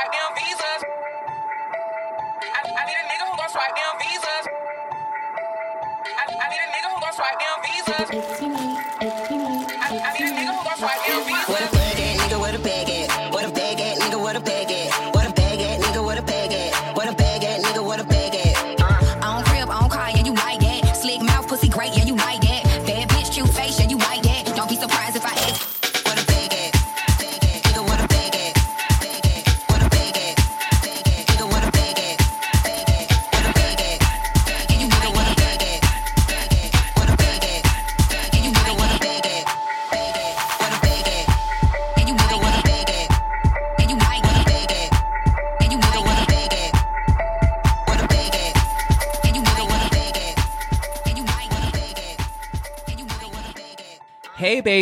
swipe them visas. I, I need a nigga who gon' swipe them visas. I, I need a nigga who gon' swipe them visas.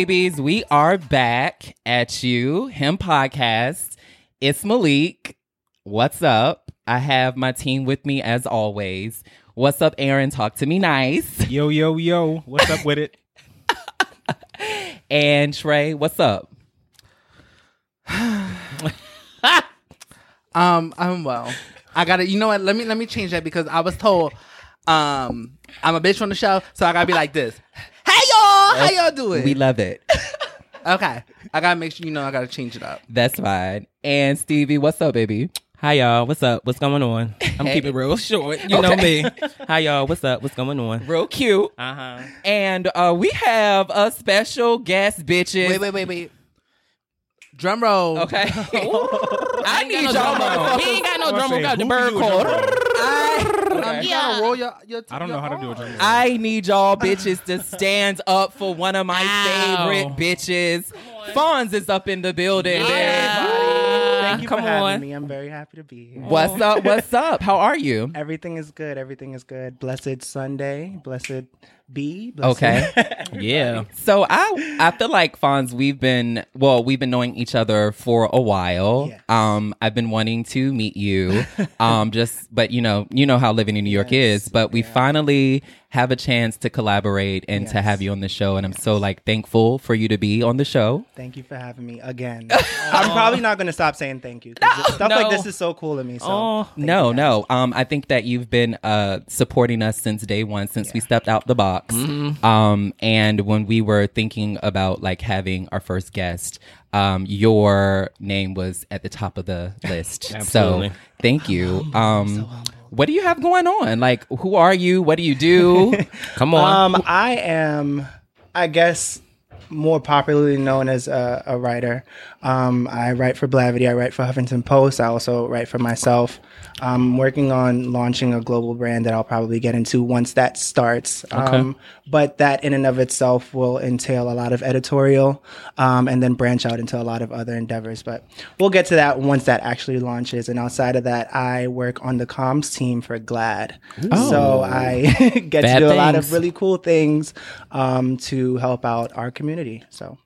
Babies, we are back at you, Him Podcast. It's Malik. What's up? I have my team with me as always. What's up, Aaron? Talk to me nice. Yo, yo, yo. What's up with it? And Trey, what's up? Um, I'm well. I gotta. You know what? Let me let me change that because I was told, um, I'm a bitch on the show, so I gotta be like this. Hey y'all, how y'all doing? We love it. okay, I gotta make sure you know I gotta change it up. That's fine. And Stevie, what's up, baby? Hi y'all, what's up? What's going on? I'm Hey. keeping it real short. You know me. Hi y'all, what's up? What's going on? Real cute. Uh huh. And uh, we have a special guest, bitches. Wait, wait, wait, wait. Drum roll. Okay. I need y'all drum roll. motherfuckers. We ain't got no drum roll. saying, Got the bird can drum call. Roll? I, you gotta roll your, your I don't know how to do a drum. I need y'all bitches to stand up for one of my Ow. favorite bitches. Fonz is up in the building. Thank you Come for having on. me. I'm very happy to be here. What's up? What's up? How are you? Everything is good. Everything is good. Blessed Sunday. Blessed be. Blessed. Okay. Yeah. So I I feel like Fonz, we've been well, we've been knowing each other for a while. Yes. Um, I've been wanting to meet you. Um, just but you know, you know how living in New York Yes. is. But we finally have a chance to collaborate and to have you on the show. And I'm so like thankful for you to be on the show. Thank you for having me again. I'm probably not going to stop saying thank you. 'cause Stuff No. like this is so cool to me. So Oh. No, you no. Um, I think that you've been uh supporting us since day one, since we stepped out the box. Mm-hmm. Um, and when we were thinking about like having our first guest, um, your name was at the top of the list. So thank you. Um, what do you have going on? Like, who are you? What do you do? Come on. Um, I am, I guess, more popularly known as a, a writer. Um, I write for Blavity. I write for Huffington Post. I also write for myself. I'm working on launching a global brand that I'll probably get into once that starts. Um, but that in and of itself will entail a lot of editorial um, and then branch out into a lot of other endeavors. But we'll get to that once that actually launches. And outside of that, I work on the comms team for GLAAD. So I get Bad to do a lot of really cool things um, to help out our community. So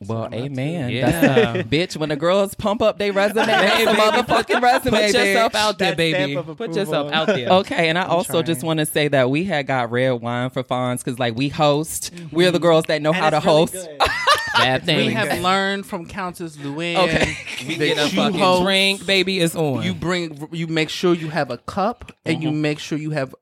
well, amen. Yeah. That's a, bitch, when the girls pump up their resume, that's a motherfucking resume. Put yourself bitch. out there, That baby. Put yourself out there. Okay, and I also just want to say that we had got red wine for Fonz because, like, we host. We're the girls that know how to host. Bad We things. have learned from Countess Luann. Okay. we get a you fucking host, drink, baby. It's on. You bring. You make sure you have a cup, and Mm-hmm. you make sure you have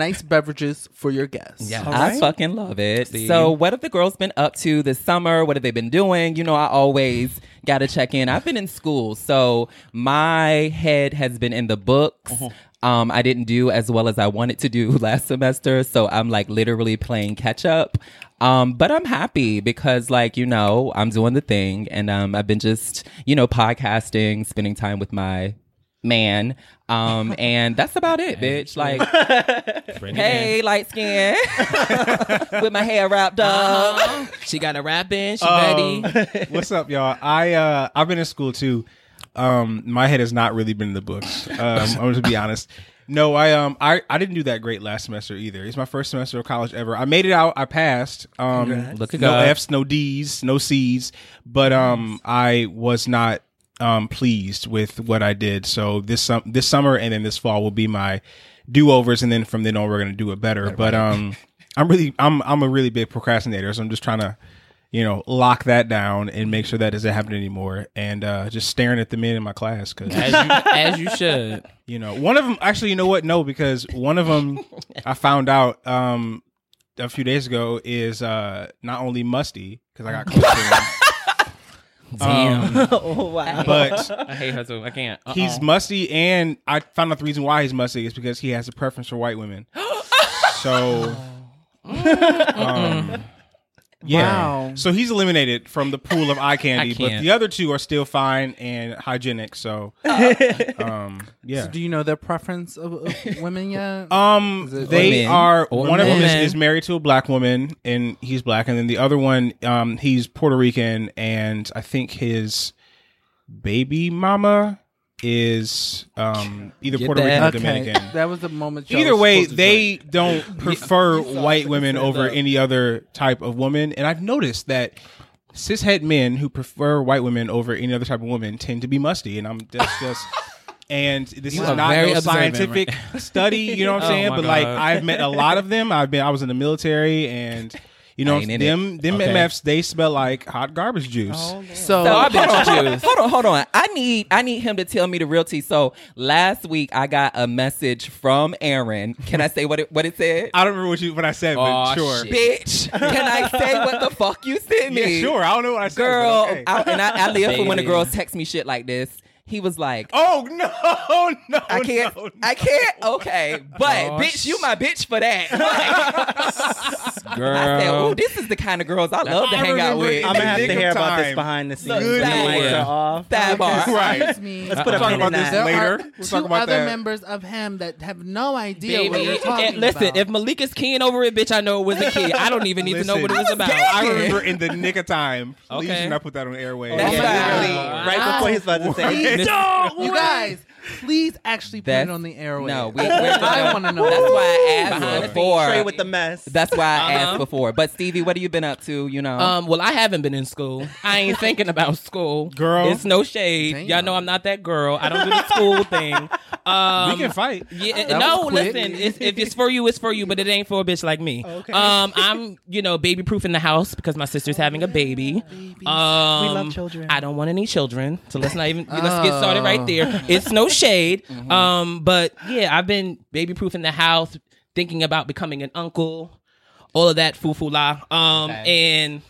nice beverages for your guests. Yeah. I fucking love it. See? So, what have the girls been up to this summer? What have they been doing? You know, I always got to check in. I've been in school, so my head has been in the books. Um, I didn't do as well as I wanted to do last semester, so I'm like literally playing catch up. Um, but I'm happy because, like, you know, I'm doing the thing, and um, I've been just, you know, podcasting, spending time with my man, um, and that's about it, bitch. Like, hey, light skin, with my hair wrapped up. Uh-huh. She got a wrap in. She Um, ready. What's up, y'all? I uh I've been in school too. Um, my head has not really been in the books. Um, I'm going to be honest. No, I um I, I didn't do that great last semester either. It's my first semester of college ever. I made it out. I passed. Um, Look at no God. Fs, no Ds, no Cs. But um, I was not um pleased with what I did. So this sum- this summer and then this fall will be my do overs, and then from then on we're gonna do it better. But um, I'm really I'm I'm a really big procrastinator, so I'm just trying to you know, lock that down and make sure that doesn't happen anymore. And uh, just staring at the men in my class because As you, as you should. you know, one of them actually, you know what? No, because one of them I found out um, a few days ago is uh, not only musty because I got close to him, Damn. oh wow. but I hate her too. I can't. Uh-uh. he's musty, and I found out the reason why he's musty is because he has a preference for white women. so, um, yeah. Wow. So he's eliminated from the pool of eye candy, but can't. the other two are still fine and hygienic. So, um, yeah. So do you know their preference of, of women yet? Um, Is it- they Or men. are. Or one of them men. is, is married to a black woman, and he's black, and then the other one, um, he's Puerto Rican, and I think his baby mama is um either Get Puerto? Rican or okay, Dominican. that was the moment. y'all Either was way, to they drink. don't prefer white women over any other type of woman, and I've noticed that cishet men who prefer white women over any other type of woman tend to be musty, and I'm that's just. And this You is not very no observant, scientific study, you know what I'm Oh saying? my But like, I've met a lot of them. I've been, I was in the military, and you know, I ain't in them, them Okay. MFs, they smell like hot garbage juice. Oh, so, So hold on, Garbage hold on, juice. hold on, hold on. I need I need him to tell me the real tea. So last week I got a message from Aaron. Can I say what it what it said? I don't remember what you what I said, but sure, shit. Bitch, can I say what the fuck you sent me? yeah, sure. I don't know what I said, but Girl, okay. I, and I, I live for when the girls text me shit like this. He was like, Oh no, no, I can't, no, no. I can't. Okay, but Oh, bitch, you my bitch for that. Girl. I said, oh, this is the kind of girls I love to hang out with. I'm gonna have to of hear about this behind the scenes. Good when the lord. mics are off. Sidebar. Right. Excuse me. Let's put a Talk pin in about this that. There later. are We'll two about other that. members of him that have no idea what Baby, you're talking and listen, about. if Malik is keying over it, bitch, I know it was a key. I don't even need to know what it was Listen, about. I remember in the nick of time. Please Okay. do not put that on airways. That's oh, Yeah, right before he's about to say. Please it. don't, you guys. Please actually put That's- it on the airway. No, we, we're I gonna- want to know. That's why I Behind the asked scenes, before. Straight with the mess. That's why I Uh-huh. asked before. But Stevie, what have you been up to? You know, Um, well, I haven't been in school. I ain't thinking about school. Girl. It's no shade. Damn. Y'all know I'm not that girl. I don't do the school thing. Um, we can fight. Yeah, That no, was quick. listen. It's, if it's for you, it's for you. But it ain't for a bitch like me. Okay. Um, I'm, you know, baby proof in the house because my sister's having a baby. Um, We love children. I don't want any children, so let's not even let's get started right Oh. there. It's no shade. Mm-hmm. Um, but yeah, I've been baby proof in the house, thinking about becoming an uncle, all of that foo foo la. Um, and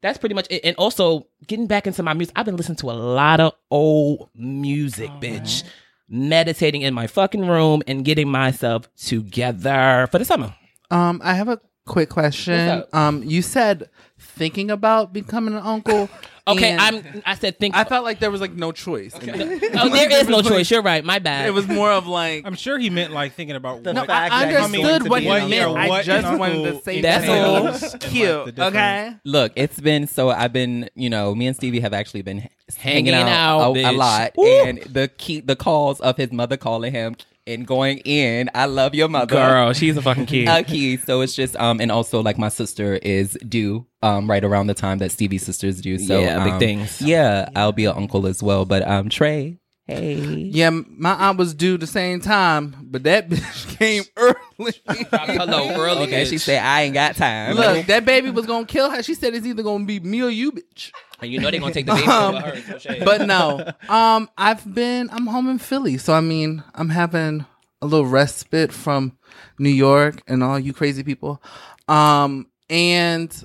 that's pretty much it. And also getting back into my music. I've been listening to a lot of old music, bitch. Meditating in my fucking room and getting myself together for the summer. Um, I have a quick question. Um, you said thinking about becoming an uncle. Okay, and I'm. I said think. I felt like there was like no choice. in it. oh, there is no choice. You're right. My bad. It was more of like. I'm sure he meant like thinking about The what, fact I that he's understood to what he meant. I what just wanted to say That's that. all. entails like, Cute. Okay. look, it's been so. I've been, you know, me and Stevie have actually been hanging, Hanging out, out, a, a lot, Woo. and the key, the calls of his mother calling him and going in. I love your mother, girl. She's a fucking kid. a key. So it's just um and also like my sister is due um right around the time that Stevie's sister's due. So Yeah, big um, things. Yeah, I'll be an uncle as well. But um Trey, hey. Yeah, my aunt was due the same time, but that bitch came early. Hello, early. Okay, she said I ain't got time. Look, that baby was gonna kill her. She said it's either gonna be me or you, bitch. And you know they're gonna take the baby Um, over her. So. But no, um, I've been. I'm home in Philly, so I mean, I'm having a little respite from New York and all you crazy people. Um, and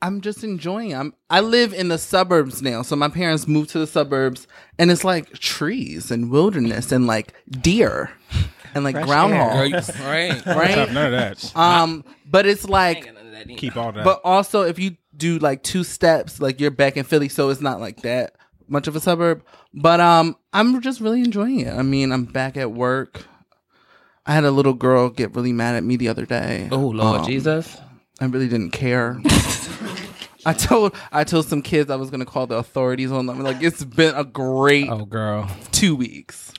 I'm just enjoying. it. I'm. I live in the suburbs now, so my parents moved to the suburbs, and it's like trees and wilderness and like deer and like Fresh groundhog, Girl, right. right? None of that. Um, but it's like Keep all that. but also, if you do like two steps, like you're back in Philly, so it's not like that much of a suburb. But um, I'm just really enjoying it. I mean, I'm back at work. I had a little girl get really mad at me the other day. Oh Lord Um, Jesus. I really didn't care. I told I told some kids I was gonna call the authorities on them. Like it's been a great Oh girl. two weeks.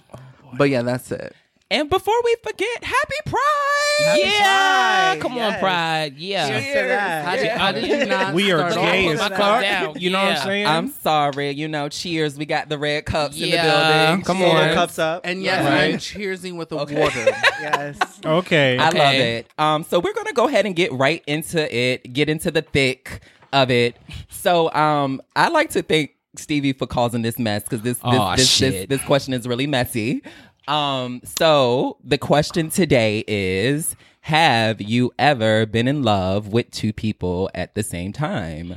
but yeah, that's it. And before we forget, happy Pride! yeah. Pride, Come on. Pride. Yeah. Cheers to that. How did, how did you not? we are start gay as with my that? cup fuck. You know what I'm saying? I'm sorry, you know, cheers. We got the red cups in the building. come Full on. cups up. And yes, Right. I'm cheersing with a Okay. water. yes. okay. I love it. Um, so we're gonna go ahead and get right into it, get into the thick of it. So um, I like to thank Stevie for causing this mess because this this, Aw, this, this shit. this question is really messy. Um, so the question today is: Have you ever been in love with two people at the same time?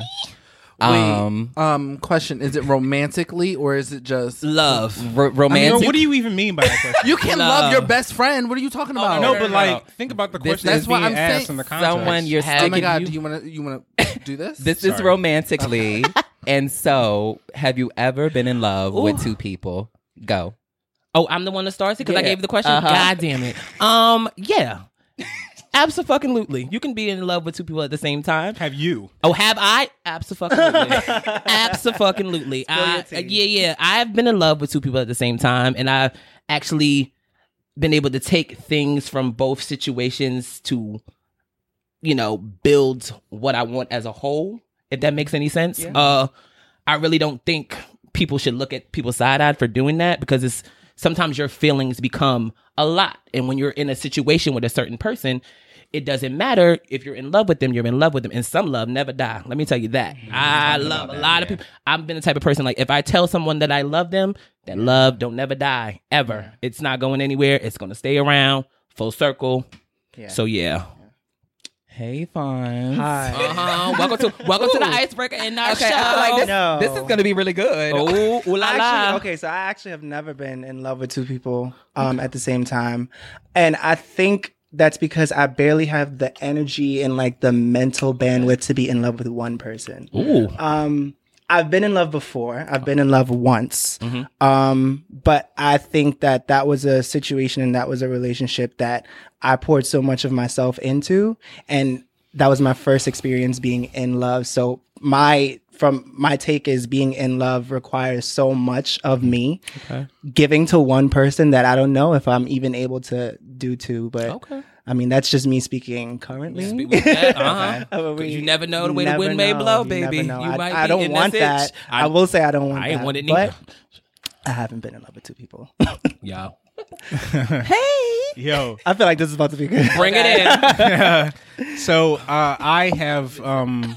Um, Wait, um, question: Is it romantically or is it just Love. ro- I mean, romantic. what do you even mean by that question? You can Love. love your best friend. What are you talking about? no, no, but like, no. think about the This question is- that's what being I'm asked saying. in the context. Someone you're Oh my sticking god, you- do you want to you want to do this? This is Sorry. romantically. and so, have you ever been in love with two people? Go. Oh, I'm the one that starts it because I Yeah. gave the question. Uh-huh. God damn it. Um, yeah, absolutely. You can be in love with two people at the same time. Have you? Oh, have I? Absolutely. Absolutely. I, your tea. yeah, yeah. I've been in love with two people at the same time, and I've actually been able to take things from both situations to, you know, build what I want as a whole. If that makes any sense. Uh, I really don't think people should look at people side eyed for doing that because it's sometimes your feelings become a lot, and when you're in a situation with a certain person, it doesn't matter if you're in love with them, you're in love with them. And some love never die. Let me tell you that. I love a lot of people. I've been the type of person like if I tell someone that I love them, that love don't never die ever. It's not going anywhere. It's going to stay around full circle. Yeah. So yeah. Hey, Fawn. Hi. Uh-huh. welcome to welcome to the icebreaker in our Okay, show. I feel like this, No. this is going to be really good. Oh, ooh la la. Okay, so I actually have never been in love with two people um, at the same time, and I think that's because I barely have the energy and like the mental bandwidth to be in love with one person. Ooh. Um, I've been in love before. I've been in love once. Mm-hmm. Um, but I think that that was a situation and that was a relationship that I poured so much of myself into. And that was my first experience being in love. So my, from my take is being in love requires so much of me giving to one person that I don't know if I'm even able to do to, but Okay. I mean, that's just me speaking currently. Speak with that, uh-huh. But 'Cause we- you never know the way the never wind may know. blow, You baby. never know. You I, might I be don't in want that. itch. I, will say I don't want I that. ain't want it but neither. I haven't been in love with two people. Yeah. Hey. Yo. I feel like this is about to be good. Bring it in. So uh, I have um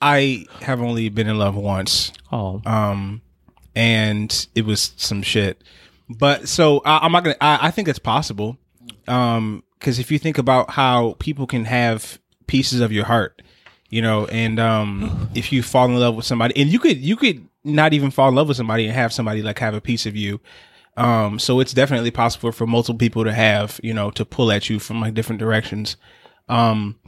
I have only been in love once. Oh. Um and it was some shit. But so I, I'm not gonna I, I think it's possible. Um because if you think about how people can have pieces of your heart, you know, and um if you fall in love with somebody and you could you could not even fall in love with somebody and have somebody like have a piece of you. Um, so it's definitely possible for multiple people to have, you know, to pull at you from like different directions. Um,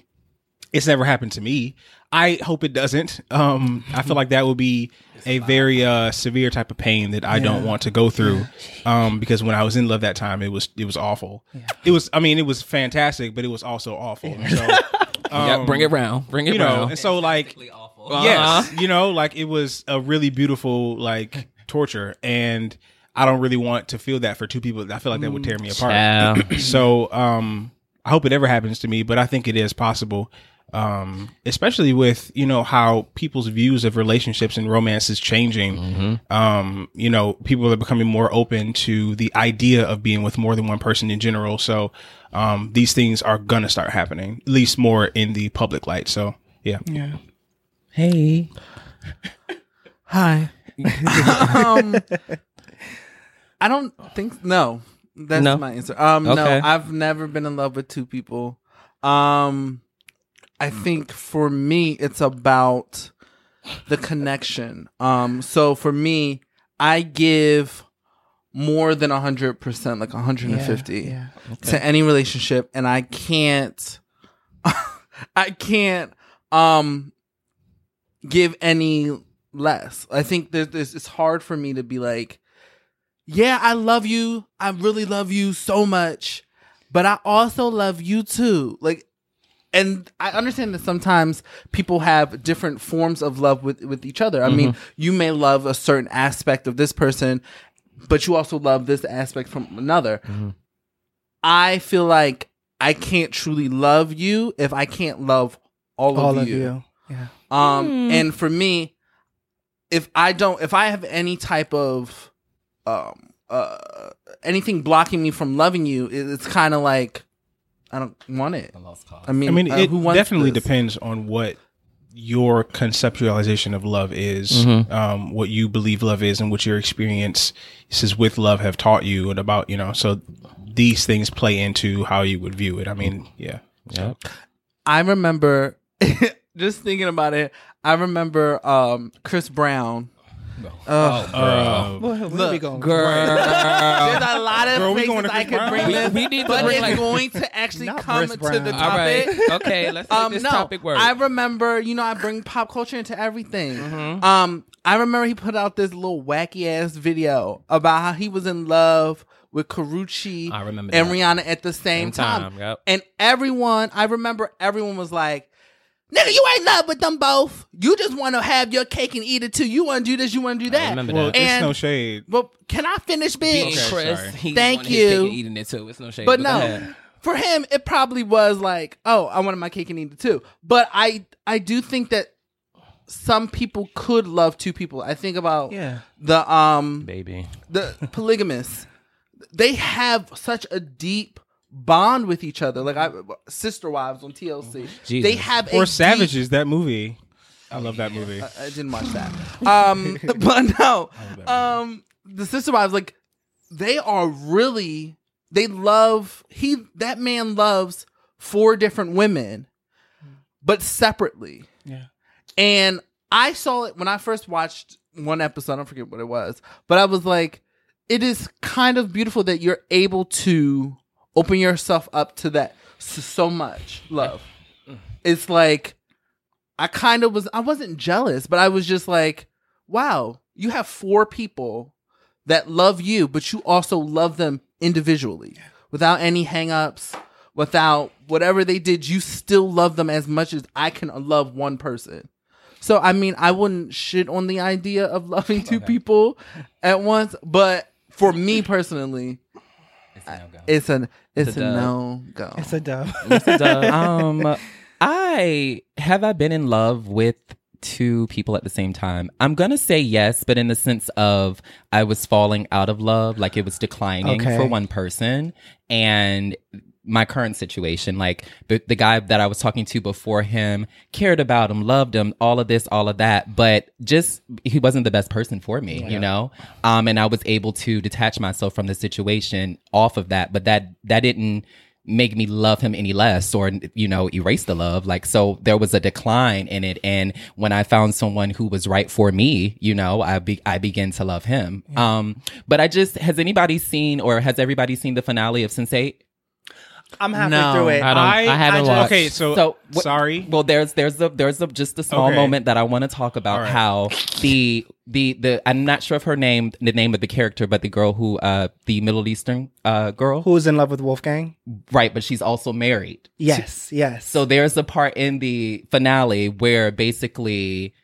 it's never happened to me. I hope it doesn't. Um, I feel like that would be a very uh, severe type of pain that I don't want to go through. Um, because when I was in love that time, it was it was awful. It was. I mean, it was fantastic, but it was also awful. So, yeah, um, bring it round. Bring it you know, round. and so like Uh-huh. yes, you know, like it was a really beautiful like torture, and I don't really want to feel that for two people. I feel like that would tear me apart. Child. so um, I hope it ever happens to me, but I think it is possible. Um, especially with you know how people's views of relationships and romance is changing. Um, you know, people are becoming more open to the idea of being with more than one person in general. So um, these things are gonna start happening, at least more in the public light. So yeah. Yeah. Hey. Hi. um, I don't think no. That's No? my answer. Um, no, I've never been in love with two people. Um, I think for me, it's about the connection. Um, so for me, I give more than hundred percent, like hundred and fifty yeah. to any relationship, and I can't, I can't, um, give any less. I think there's, there's it's hard for me to be like, yeah, I love you. I really love you so much, but I also love you too. Like, and I understand that sometimes people have different forms of love with with each other. I mean, you may love a certain aspect of this person, but you also love this aspect from another. I feel like I can't truly love you if I can't love all, All of, of you. you. Yeah. Um, and for me, if I don't, if I have any type of, um, uh, anything blocking me from loving you, it's kind of like I don't want it. I mean, I mean, uh, it who wants definitely this? depends on what your conceptualization of love is, Mm-hmm. um, what you believe love is, and what your experiences with love have taught you, and about you know. So these things play into how you would view it. I mean, yeah. Yep. I remember just thinking about it. I remember um, Chris Brown. Uh, Where we going? Girl, there's a lot of Girl, we places going to I Chris could Brown? bring We- this, we need to but bring, it's like- going to actually Not come Chris to the Brown. All right. topic. Okay. Let's make Um, this no, topic work. I remember, you know, I bring pop culture into everything. Mm-hmm. Um, I remember he put out this little wacky ass video about how he was in love with Karrueche I remember and that. Rihanna at the same, Same time. time, yep. And everyone, I remember everyone was like, Nigga, you ain't love with them both. You just want to have your cake and eat it too. You want to do this, you want to do that. remember well, that. it's And- no shade. But can I finish, bitch? Being Okay, Chris, sorry. he Thank wanted his cake you. and eating it too. It's no shade. But go no, ahead. for him, it probably was like, oh, I wanted my cake and eat it too. But I, I do think that some people could love two people. I think about Yeah. the um baby. the polygamists. They have such a deep bond with each other. Like I, sister wives on TLC. They have a Or deep- Savages, that movie. I love that movie. I didn't watch that. Um, but no, um, the sister wives like they are really they love he that man loves four different women, but separately. Yeah. And I saw it when I first watched one episode. I don't forget what it was, but I was like, it is kind of beautiful that you're able to open yourself up to that so much love. It's like I kind of was I wasn't jealous, but I was just like, wow, you have four people that love you, but you also love them individually without any hangups, without whatever they did, you still love them as much as I can love one person. So I mean, I wouldn't shit on the idea of loving two people at once, but for me personally, it's an it's, It's a, it's, a dub. no go. It's a dub. um, I have I been in love with two people at the same time. I'm gonna say yes, but in the sense of I was falling out of love, like it was declining Okay. for one person, and my current situation, like the the guy that I was talking to before him, cared about him, loved him, all of this, all of that, but just he wasn't the best person for me, you know. Um, and I was able to detach myself from the situation off of that, but that that didn't make me love him any less or you know erase the love. Like so there was a decline in it. And when i found someone who was right for me you know i be i began to love him. Um but i just has anybody seen or has everybody seen the finale of sense8 I'm halfway No. through it. I don't- I haven't just- watched. Okay, so, so wh- sorry. well there's there's a there's a just a small Okay. moment that i want to talk about All right. how the the the i'm not sure of her name the name of the character but the girl who uh the middle eastern uh girl Who's in love with Wolfgang? right but she's also married Yes, yes. So there's a part in the finale where basically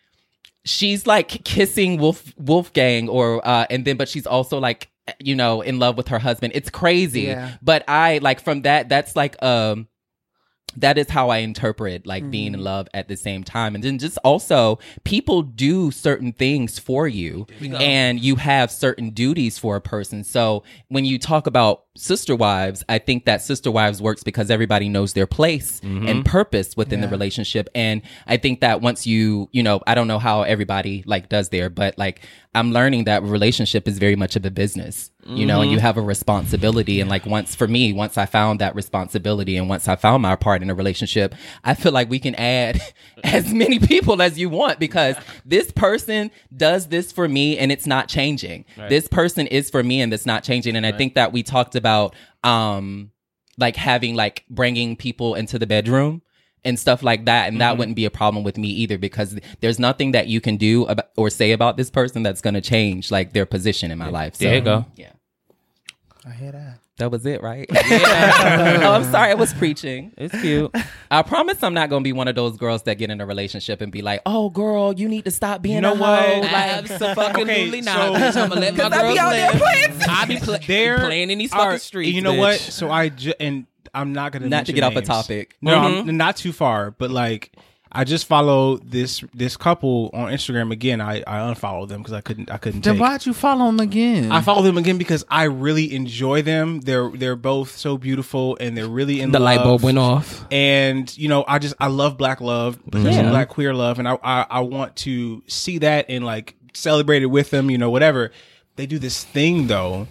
she's like kissing Wolf Wolfgang or uh and then but she's also like you know in love with her husband. It's crazy. Yeah. But I like from that that's like um that is how I interpret like being in love at the same time. And then just also people do certain things for you and you have certain duties for a person. So when you talk about sister wives, I think that sister wives works because everybody knows their place and purpose within the relationship. And I think that once you, you know, I don't know how everybody like does there, but like I'm learning that relationship is very much of a business, you know, and you have a responsibility. And like once for me, once I found that responsibility and once I found my part in a relationship, I feel like we can add as many people as you want because this person does this for me and it's not changing. This person is for me and it's not changing. And I think that we talked about, um, like having like bringing people into the bedroom and stuff like that and that mm-hmm. wouldn't be a problem with me either because there's nothing that you can do about, or say about this person that's going to change like their position in my life so There you go. yeah I hear that. that was it right oh i'm sorry i was preaching It's cute. i promise i'm not going to be one of those girls that get in a relationship and be like oh girl you need to stop being You know a what? hoe. like Absolutely Okay, not. so- I'm gonna let my 'Cause I be girls out there playing I be pla- There playing in these fucking streets. You know bitch. what? So I ju- and I'm not gonna Not to mention get off a topic. No, Mm-hmm. I'm not too far, but like I just follow this this couple on Instagram again. I I unfollowed them because I couldn't I couldn't Then take. why'd you follow them again? I follow them again because I really enjoy them. They're they're both so beautiful and they're really in The light bulb went off. and you know i just i love black love especially Yeah. black queer love and I, I i want to see that and like celebrate it with them you know whatever they do this thing though where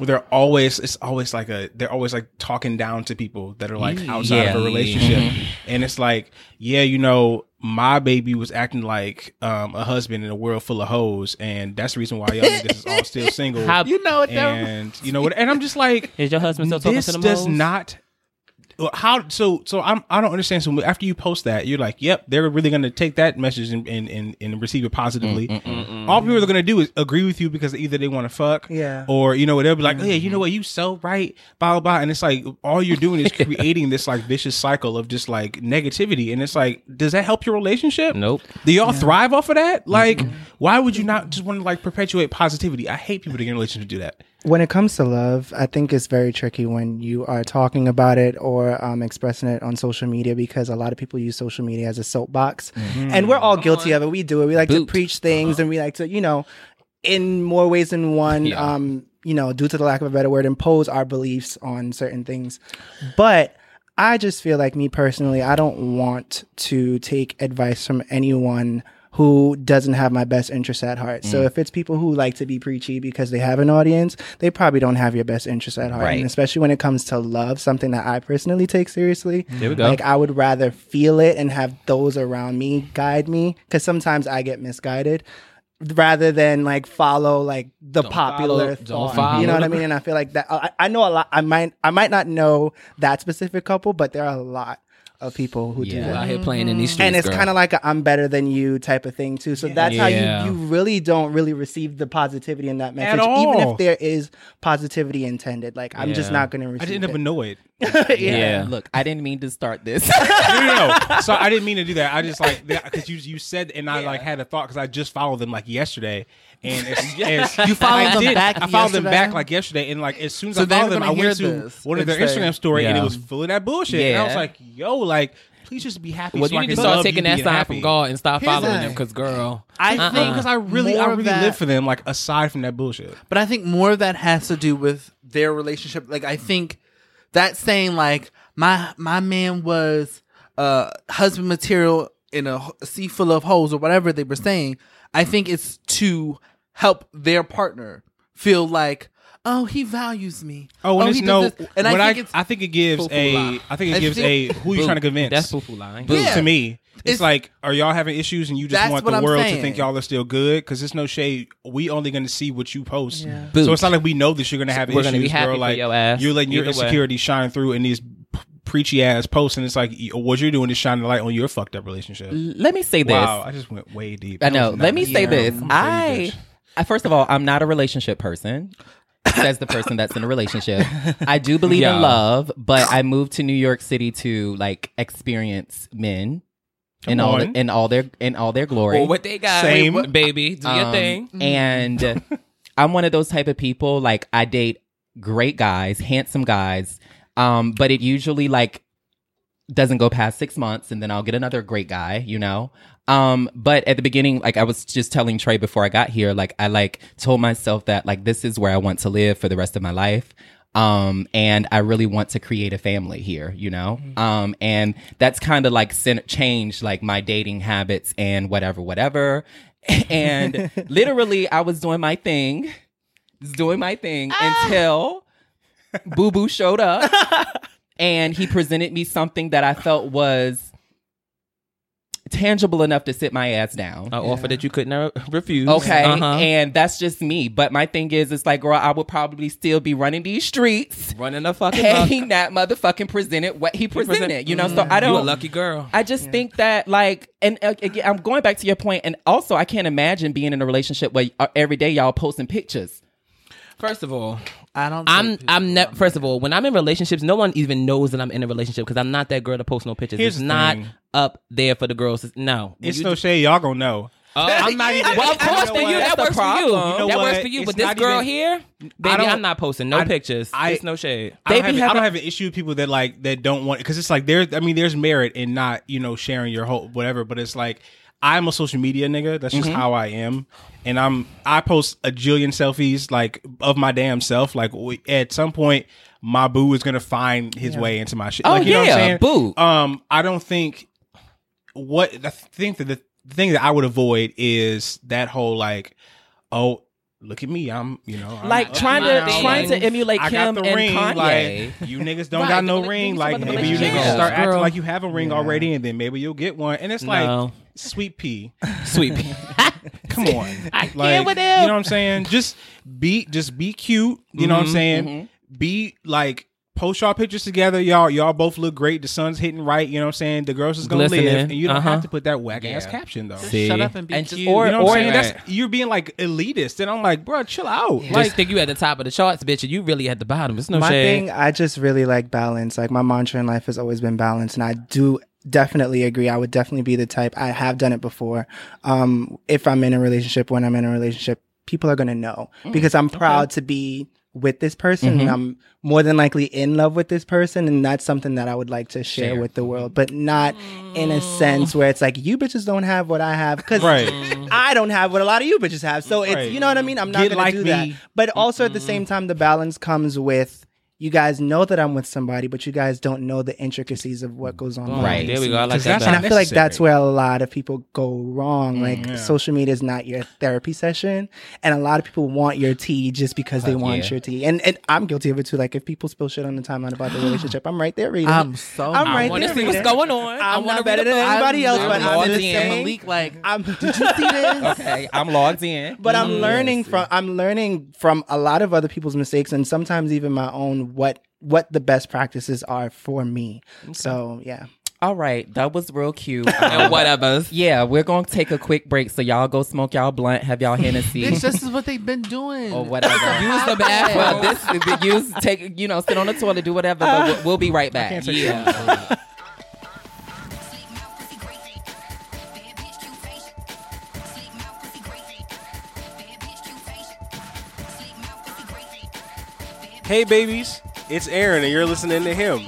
they're always it's always like a they're always like talking down to people that are like outside of a relationship and it's like yeah you know my baby was acting like um, a husband in a world full of hoes, and that's the reason why y'all niggas is all still single. How- you know what? that- and you know what? And I'm just like, Is your husband still talking this to them does hoes? not well, how so so I'm I don't understand. So after you post that you're like yep they're really going to take that message and, and, and, and receive it positively. Mm, mm, mm, all people are going to do is agree with you because either they want to fuck Yeah. or you know they'll be like oh yeah you know mm-hmm. what? You so right blah blah blah. And it's like all you're doing is creating this like vicious cycle of just like negativity. And it's like does that help your relationship? Nope. do y'all thrive off of that? Like why would you not just want to like perpetuate positivity? I hate people that get in relationships do that When it comes to love, I think it's very tricky when you are talking about it or um, expressing it on social media because a lot of people use social media as a soapbox. And we're all guilty of it. We do it. We like to preach things and we like to, you know, in more ways than one, Yeah. um, you know, due to the lack of a better word, impose our beliefs on certain things. But I just feel like me personally, I don't want to take advice from anyone who doesn't have my best interest at heart. So mm. if it's people who like to be preachy because they have an audience, they probably don't have your best interest at heart. Right. And especially when it comes to love, something that I personally take seriously. Mm. There we go. Like I would rather feel it and have those around me guide me because sometimes I get misguided rather than like follow like the popular follow- thought. You know what I mean? And I feel like that I, I know a lot. I might I might not know that specific couple, but there are a lot of people who do that out here playing in these mm-hmm. streets, and it's kind of like a I'm better than you type of thing too. So that's Yeah. how you you really don't really receive the positivity in that message, even if there is positivity intended. Like I'm just not going to receive I didn't it. know it. yeah. Look, I didn't mean to start this. no, no, no. So I didn't mean to do that. I just like because you you said and I like had a thought because I just followed them like yesterday, and as, as You followed I them did, back I followed them back like yesterday, and like as soon as So I they're followed them, I went hear to one of their and Instagram story, and it was full of that bullshit. And I was like, yo, like please just be happy. Well, so you I need to start taking that being sign happy. from God and stop Here's following the them. Because girl, I Uh-uh. think because I really, I more of really that- live for them. Like aside from that bullshit. But I think more of that has to do with their relationship. Like I think that saying like my my man was uh husband material in a sea full of holes or whatever they were saying. I think it's to help their partner feel like oh he values me. Oh, and oh, he it's does no. this. and I when think I, it's I think it gives Foo-foo a. lie. I think it gives a who you trying to convince. That's foo-foo line. Boo. Yeah. to me. It's, It's- like, are y'all having issues and you just want the I'm world to think y'all are still good? Because there's no shade. We only going to see what you post. Boot. So it's not like we know that you're going to have We're issues, gonna be happy girl. for Like your ass. you're letting your Either way. insecurities shine through in these preachy ass posts, and it's like what you're doing is shining a light on your fucked up relationship. Let me say this. Wow, I just went way deep. I know. Let me me. say this. a crazy I, bitch. I first of all, I'm not a relationship person. Says the person that's in a relationship. I do believe Yeah. in love, but I moved to New York City to like experience men in Come all on. in all their in all their glory. Or what they got, Same. What- baby. Do your Um, thing. And I'm one of those type of people. Like I date great guys, handsome guys, um, but it usually like doesn't go past six months, and then I'll get another great guy. You know. Um, but at the beginning, like I was just telling Trey before I got here, like I like told myself that like this is where I want to live for the rest of my life. Um, and I really want to create a family here, you know? Um, and that's kind of like cen- changed like my dating habits and whatever, whatever. And literally I was doing my thing, doing my thing until Boo Boo showed up and he presented me something that I felt was tangible enough to sit my ass down. An offer that you couldn't refuse. Okay. Uh-huh. And that's just me. But my thing is, it's like, girl, I would probably still be running these streets. Running a fucking Had buck. he not motherfucking presented what he present- presented, you know? So I don't. You a lucky girl. I just think that, like, and uh, again, I'm going back to your point, and also I can't imagine being in a relationship where uh, every day y'all posting pictures. First of all, I don't. I'm I'm ne- first of all, when I'm in relationships, no one even knows that I'm in a relationship because I'm not that girl to post no pictures. Here's it's the not thing. up there for the girls. It's- No, It's you no shade. Y'all gonna know. Oh, I'm not even. Well, of I- I course know for you. what? That the works for you. problem. You know that works what? for you. It's But this not girl even- here, baby, don't- I'm not posting no I- pictures. I- There's no shade. I don't, They be have, I don't have an issue with people that like that don't want because it's like there. I mean, there's merit in not you know sharing your whole whatever, but it's like I'm a social media nigga. That's just how I am, and I'm I post a jillion selfies like of my damn self. Like at some point, my boo is gonna find his way into my shit. Oh, like, you know what yeah, I'm saying? boo. Um, I don't think what I think that the thing that I would avoid is that whole like, oh. Look at me, I'm you know I'm Like trying to trying to emulate I Kim got the and ring. Kanye. Like you niggas don't Right, got no ring. Like maybe you niggas start acting like you have a ring already, and then maybe you'll get one. And it's like No. sweet pea. Sweet pea. Come on, I like can't with you know what I'm saying? Just be just be cute. You know what I'm Mm-hmm, saying? Be like. Post y'all pictures together, y'all. Y'all both look great. The sun's hitting right. You know what I'm saying. The girls is gonna Glistening. live, and you don't Uh-huh. have to put that whack ass Yeah. caption though. See? Shut up and be And cute. or- You know what I'm or- saying? That's you're being like elitist, and I'm like, bro, chill out. Just Like, think you at the top of the charts, bitch, and you really at the bottom. It's no my shade. thing, I just really like balance. Like my mantra in life has always been balance, and I do definitely agree. I would definitely be the type. I have done it before. Um, if I'm in a relationship, when I'm in a relationship, people are gonna know because I'm proud to be with this person, and I'm more than likely in love with this person, and that's something that I would like to share, with the world, but not in a mm. sense where it's like you bitches don't have what I have because Right. Mm. I don't have what a lot of you bitches have. So it's you know what I mean. I'm not Get gonna like do that. But also at the same time, the balance comes with you guys know that I'm with somebody, but you guys don't know the intricacies of what goes on. Right. There we go. I like that. and. I feel like that's where a lot of people go wrong. Mm, like yeah. social media is not your therapy session, and a lot of people want your tea just because they want yeah. your tea. And and I'm guilty of it too. Like if people spill shit on the timeline about the relationship, I'm right there reading. I'm so. I'm right I want to see what's going on. I I'm not better than anybody else, I'm but I'm in. saying. Malik, like, I'm, did you see this? Okay, I'm logged in. but I'm mm. learning from I'm learning from a lot of other people's mistakes and sometimes even my own what what the best practices are for me. So yeah. All right, that was real cute. And Um, whatever. Yeah, we're gonna take a quick break, so y'all go smoke y'all blunt, have y'all Hennessy. Bitch, this is what they've been doing. or whatever. Use the bathroom. well, this use take you know sit on the toilet, do whatever. But we'll, we'll be right back. Yeah. Hey, babies, it's Aaron, and you're listening to him.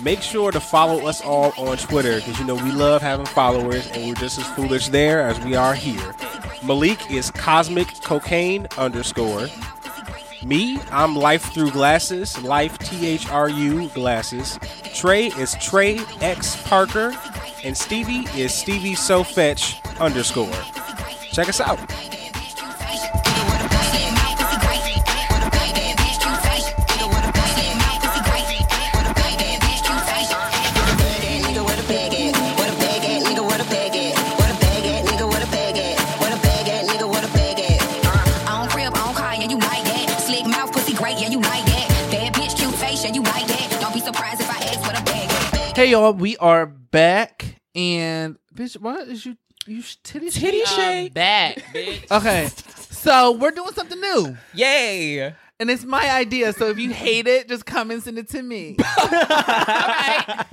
Make sure to follow us all on Twitter because you know we love having followers, and we're just as foolish there as we are here. Malik is Cosmic Cocaine underscore. Me, I'm Life Through Glasses, Life T H R U Glasses. Trey is Trey X Parker, and Stevie is Stevie So Fetch underscore. Check us out. Hey y'all, we are back and bitch, what is you you sh- titty Titty shake? shake. Back, bitch. Okay, so we're doing something new, Yay! And it's my idea. So if you hate it, just come and send it to me.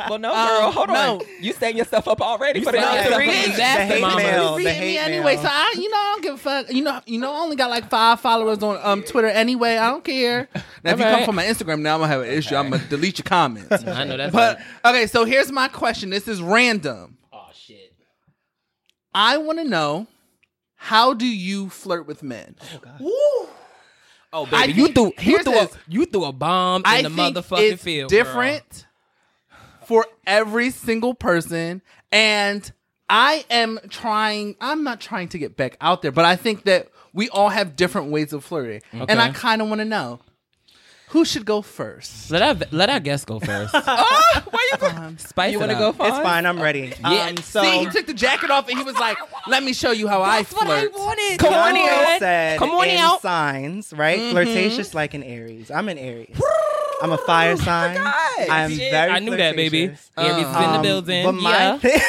Well, no, girl, Um, hold no. on. You setting yourself up already for the next three up. weeks. Disaster the hate mama. mail, Be the hitting me anyway, mail. so I, you know, I don't give a fuck. You know, you know, I only got like five followers on um Twitter anyway. I don't care. Now, if you come from my Instagram, now I'm gonna have an issue. I'm gonna delete your comments. I know that's But right. okay, so here's my question. This is random. Oh shit. I want to know how do you flirt with men? Oh Oh, I baby, you think- threw you threw a you threw a bomb in I the think motherfucking it's field. girl. different for every single person, and I am trying. I'm not trying to get back out there, but I think that we all have different ways of flirting, and I kind of want to know who should go first. Let our let our guest go first. oh, why you? Go- Spice You want wanna to go It's fine, I'm ready. Yeah, Um, so See, he took the jacket off and he was like, "Let me show you how I flirt." wanted. Come Come on, on Ed. said Come on in out. signs, right? Mm-hmm. Flirtatious like an Aries. I'm an Aries. I'm a fire sign. I'm Shit, very I knew that, baby. flirtatious. Aries is in the Um, building. But my yeah. thing,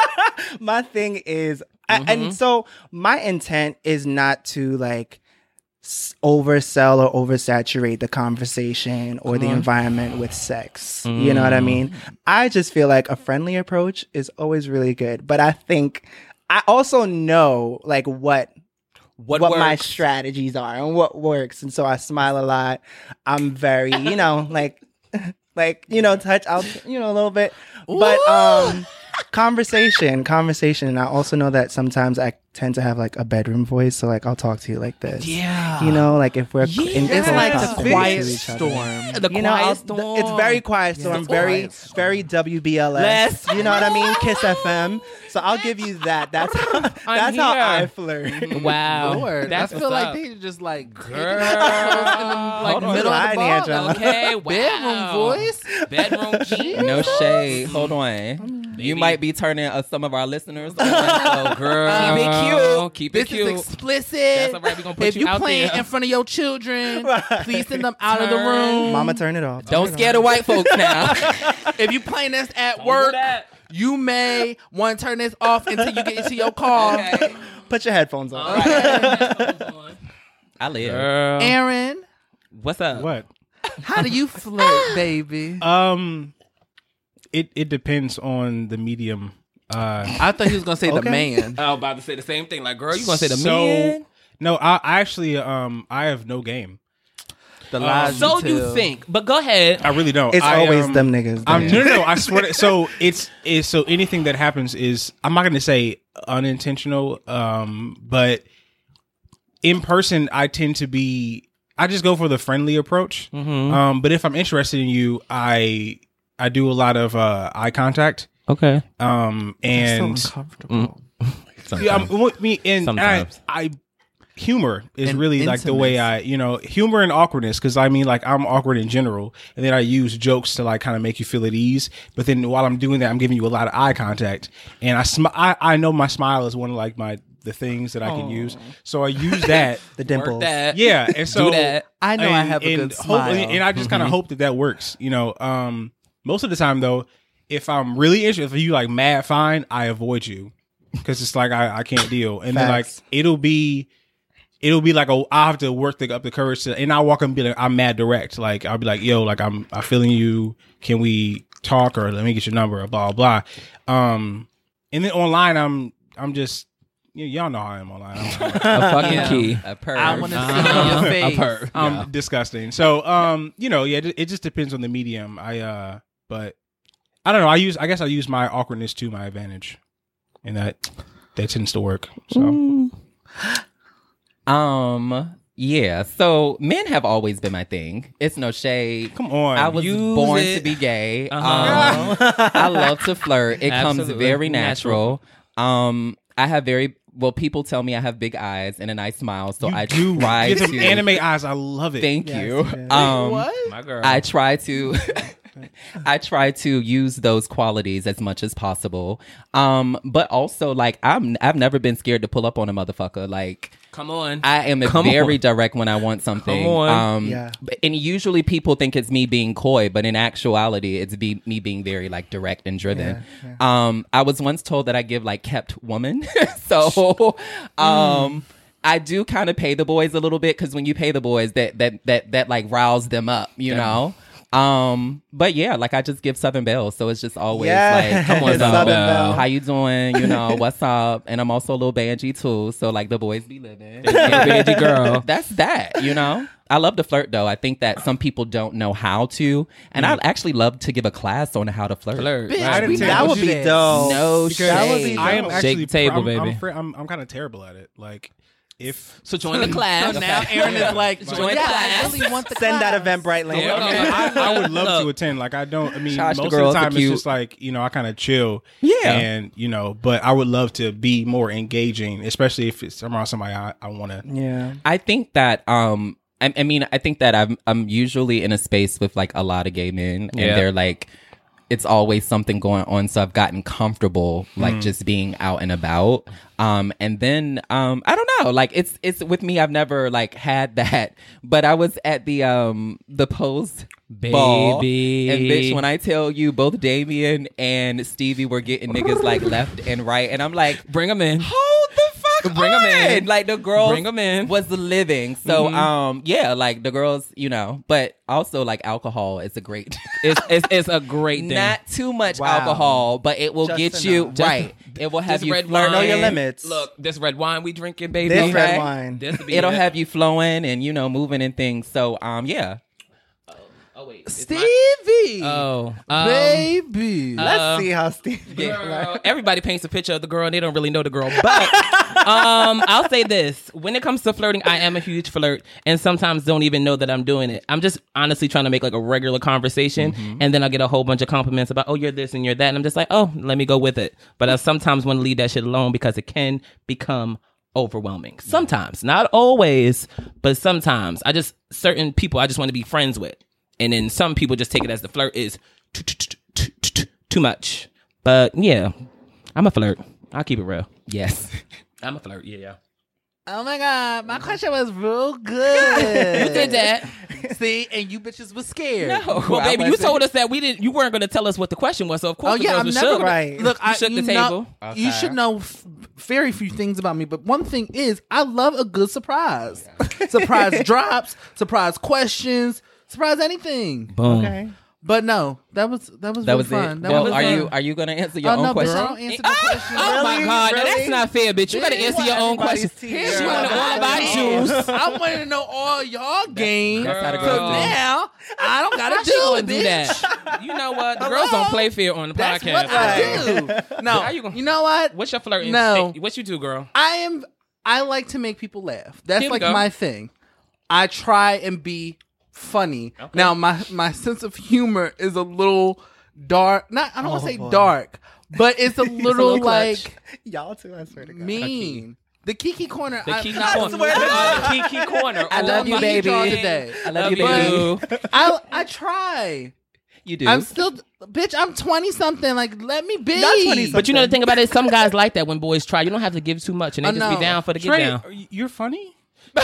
my thing is, Mm-hmm. and so my intent is not to like s- oversell or oversaturate the conversation or the environment with sex. You know what I Mm. mean? I just feel like a friendly approach is always really good, but I think. I also know like what What, what, my strategies are and what works, and so I smile a lot. I'm very, you know, like, like you know, touch out, you know, a little bit, but um, conversation, conversation. And I also know that sometimes I tend to have like a bedroom voice, so like I'll talk to you like this. Yeah. You know, like if we're in It's like the quiet to each storm. The You know, quiet I'll- storm. th- it's very quiet storm, the very, quiet storm. very WBLS. Less. You know what I mean? Kiss FM. So I'll give you that. That's how, that's how here. I flirt. Wow. Lord, That's I feel like up. they just like Girl. in the, like Hold on. middle of I the need ball. Okay, wow. Bedroom voice. Bedroom key. No shade. Hold on. You might be turning uh, some of our listeners on. So, girl, Keep it cute. Keep it This cute. is explicit. That's all right, We're gonna put if you you out playing there. in front of your children, please send them out of the room. Mama, turn it off. Don't scare the white folks now. if you playing this at do work, you may want to turn this off until you get into your car. Put your headphones on. I live. Girl. Aaron, What's up? What? how do you flirt, baby? Um, it it depends on the medium. Uh, I thought he was gonna say the man. I was about to say the same thing. Like, girl, you gonna say the so man? no, I, I actually um I have no game. The lies So you you think, but go ahead. I really don't. It's I, always um, them niggas. I'm, no, no, no. I swear. To, so it's is so anything that happens is I'm not going to say unintentional, um, but in person I tend to be. I just go for the friendly approach. Mm-hmm. Um, but if I'm interested in you, I I do a lot of uh, eye contact. Okay. Um, so and uncomfortable. yeah, I'm, what me and I, Sometimes. I humor is And really like the way I, you know, humor and awkwardness. Because I mean, like I'm awkward in general, and then I use jokes to like kind of make you feel at ease. But then while I'm doing that, I'm giving you a lot of eye contact, and I sm- I, I know my smile is one of like my the things that I can use, so I use that. the Work dimples. that. yeah, and so Do that. I know I have a and good hope- smile. and I just kind of hope that that works. You know, um, most of the time though, if I'm really interested, if you like mad fine, I avoid you because it's like I, I can't deal, and then like Facts. it'll be. It'll be like a I have to work the, up the courage to, and I walk up and be like I'm mad direct. Like I'll be like, yo, like I'm I'm feeling you. Can we talk or let me get your number or blah blah. Um, and then online I'm I'm just y- y'all know how I am online. I'm, A fucking Yeah. key. A perv. I want to see Uh-huh. your face. A perv. I'm Yeah. disgusting. So, um, you know, yeah, it, it just depends on the medium. I, uh, but I don't know. I use, I guess, I use my awkwardness to my advantage, and that that tends to work. So, Um, yeah. So men have always been my thing. It's no shade. come on, I was Use born it. to be gay. Uh-huh. Um, I love to flirt. It comes very natural. Um, I have very well. People tell me I have big eyes and a nice smile, so you I do try get to. anime eyes. I love it. Thank Yes, you. yes. Um, My girl. I try to I try to use those qualities as much as possible. Um, but also like I'm I've never been scared to pull up on a motherfucker. Like Come on. I am Come very on. direct when I want something. Come on. Um, Yeah. And usually people think it's me being coy, but in actuality, it's be, me being very like direct and driven. Um, I was once told that I give like kept woman, so um. I do kind of pay the boys a little bit because when you pay the boys, that that that that like riles them up, you know. Um, but yeah, like I just give Southern Belle, so it's just always Yeah. like, come on, Southern Southern Belle. Belle, how you doing? You know, what's up? And I'm also a little Banji too, so like the boys be living. Banji girl. That's that, you know. I love to flirt though. I think that some people don't know how to, and I'd actually love to give a class on how to flirt. Flirt. Bitch, right. we That that would be that. dope. No Because That would be shade. I am actually Shake the table, I'm, baby. I'm, afraid- I'm, I'm kind of terrible at it. Like if So join the class. So now Aaron is like, Join yeah, class. I really want the Send that class. Eventbrite link. Yeah. I, I, I would love to attend. Like I don't. I mean, Shout most girls, of the they're time it's just like you know I kind of chill. Yeah. and you know, but I would love to be more engaging, especially if it's around somebody I, I want to. Yeah. I think that um I, I mean I think that I'm I'm usually in a space with like a lot of gay men and Yeah. they're like it's always something going on so I've gotten comfortable like just being out and about um and then um I don't know like it's it's with me I've never like had that but I was at the um the Pose ball Baby. and bitch when I tell you both Damien and Stevie were getting niggas like left and right and I'm like Bring them in. hold Bring 'em in. Like the girls Bring 'em in. was living. So Mhm. um yeah, like the girls, you know, but also like alcohol is a great It's it's, it's a great thing. not too much Wow. alcohol, but it will Just get you enough. right. It will have this you red flirting. wine. Know your limits. Look, this red wine we drinking, baby. This red wine. This will be It'll it. have you flowing and you know moving and things. So um yeah. Oh wait, it's my- Stevie, Oh, um, baby. uh, Let's see how Steve. Girl, everybody paints a picture of the girl and they don't really know the girl. But um, I'll say this: when it comes to flirting, I am a huge flirt, and sometimes don't even know that I'm doing it. I'm just honestly trying to make like a regular conversation, and then I get a whole bunch of compliments about, "Oh, you're this and you're that," and I'm just like, "Oh, let me go with it." But I sometimes want to leave that shit alone because it can become overwhelming. Sometimes, not always, but sometimes. I just certain people I just want to be friends with, and then some people just take it as the flirt is too, too, too, too, too, too much. But yeah, I'm a flirt. I'll keep it real. Yes. I'm a flirt. Yeah, yeah. Oh my god, my question was real good. You did that. See, and you bitches was scared. No, Well, I baby, you wasn't. told us that we didn't. You weren't going to tell us what the question was. So of course, Oh the yeah, girls I'm was never shook. Right. Look, You I shook the you know- table. You Okay. should know f- very few things about me, but one thing is I love a good surprise. surprise drops, surprise questions, surprise anything. Boom. Okay. But no, that was that was That really was fun. it. That Well, was are fun. you are you gonna answer your Oh own no, question? bitch, I don't answer the ah! question. Oh my Really? God, now that's Really? not fair, bitch. You got to Bitch, answer your own everybody's question. here. She wanted all of our juice. I wanted to know all y'all game. that's how the so do. now I don't gotta How do she gonna do bitch. that? You know what? The girls don't play fair on the That's podcast. what I do. No, How you gonna- you know what? What's your flirting? No. Hey, What you do, girl? I am. I like to make people laugh. That's Here we like go. my thing. I try and be funny. Now my my sense of humor is a little dark. Not I don't want to say boy. dark, but it's a little, little clutch. like Y'all too. I swear to God. mean. The Kiki corner. The I, Kiki I corner. swear to God. Uh, the Kiki corner. I Oh love you, baby. today. I love you, Love baby. you. I I try. You do. I'm still, bitch. I'm twenty something. Like, let me be. Not 20 But you know the thing about it, some guys like that when boys try. You don't have to give too much, and they I just be down for the get down. are you- you're funny.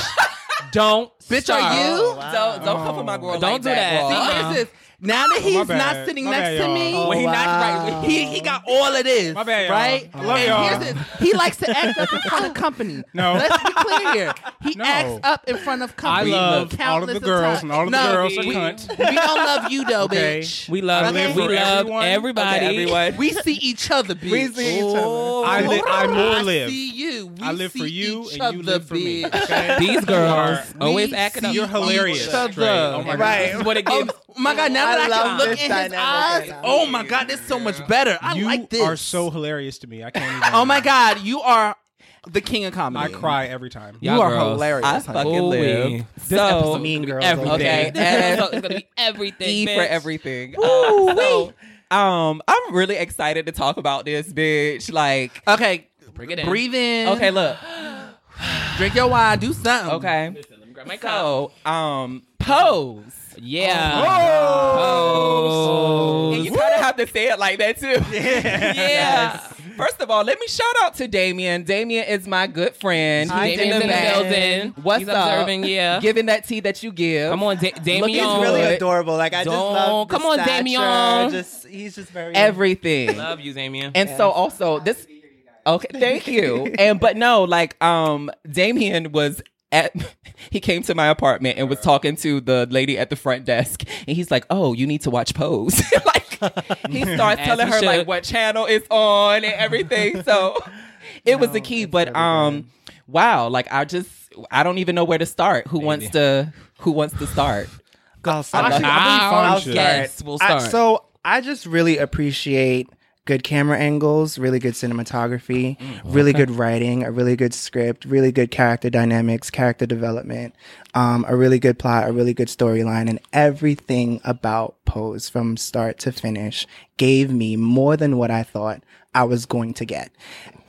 Don't, Bitch, start. are you? Oh, don't don't come for my girl. Don't like do that. girl. See, Uh-uh. what is this? Now that oh, he's my not sitting My next bad, to me, Oh, When he not oh, right, he he got all of this. My bad, y'all. right? I love and y'all. here's this. He likes to act up in front of company. No. Let's be clear here. He No. acts up in front of company. I company. love all of the girls, and all of the No, girls are we, cunt. we don't love you though, Okay. bitch. we love, I live we love everyone. everybody. Okay, everyone. We see each other, bitch. We see each other. I, li- I more I live. see you. We I live for you, each and you live for me. These girls We always see acting up. You're hilarious. each Oh my Right. What it oh gives. Oh my god! Now that I I, love can look in his eyes, right oh my god, this is so much better. I you like this. You are so hilarious to me. I can't even. Oh my god, you are the king of comedy. I cry every time. You Y'all are girls. hilarious. I honey. fucking Ooh-wee. live. This So episode Mean girls. everything. Okay. This episode is gonna be everything. E bitch. for everything. Uh, so, um, I'm really excited to talk about this, bitch. Like, Okay, Bring it in. breathe in. okay, look, drink your wine. Do something. okay. Listen, let me grab my cup. Um, pose. Yeah. Oh. And you kind of have to say it like that too. Yeah. Yes. First of all, let me shout out to Damien. Damien is my good friend. Hi, He's Damien's in the back. building. What's He's up? observing, yeah. Giving that tea that you give. Come on, da- Damien. He's really adorable. Like I Don't- love. the come on, stature, Damien. Just he's just very Everything. Love you, Damien. And so also this Okay, thank you. And but no, like um Damien was at he came to my apartment and was talking to the lady at the front desk and he's like, "Oh, you need to watch Pose." like he starts telling he her should. like what channel it's on and everything. So it was the key, but um wow, like I just I don't even know where to start. Who wants to who wants to start? I'll start. Actually, I believe I'll Fawn should. yes, we'll I- start. so I just really appreciate good camera angles, really good cinematography, really good writing, a really good script, really good character dynamics, character development, um, a really good plot, a really good storyline, and everything about Pose from start to finish gave me more than what I thought I was going to get.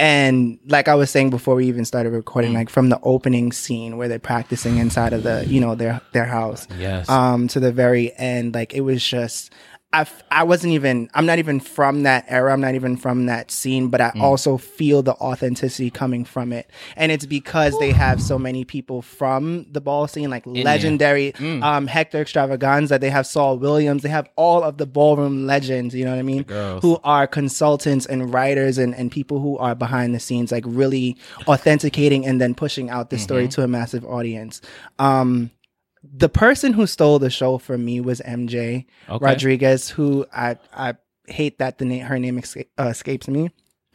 And like I was saying before we even started recording, like from the opening scene where they're practicing inside of the, you know, their their house Yes. um to the very end like it was just I, f- I wasn't even I'm not even from that era. I'm not even from that scene, but I also feel the authenticity coming from it, and it's because they have so many people from the ball scene, like legendary um, Hector Xtravaganza. They have Sol Williams. They have all of the ballroom legends. You know what I mean? Who are consultants and writers and and people who are behind the scenes, like really authenticating and then pushing out the story to a massive audience. Um, the person who stole the show for me was MJ Rodriguez, who I I hate that the name her name esca- uh, escapes me.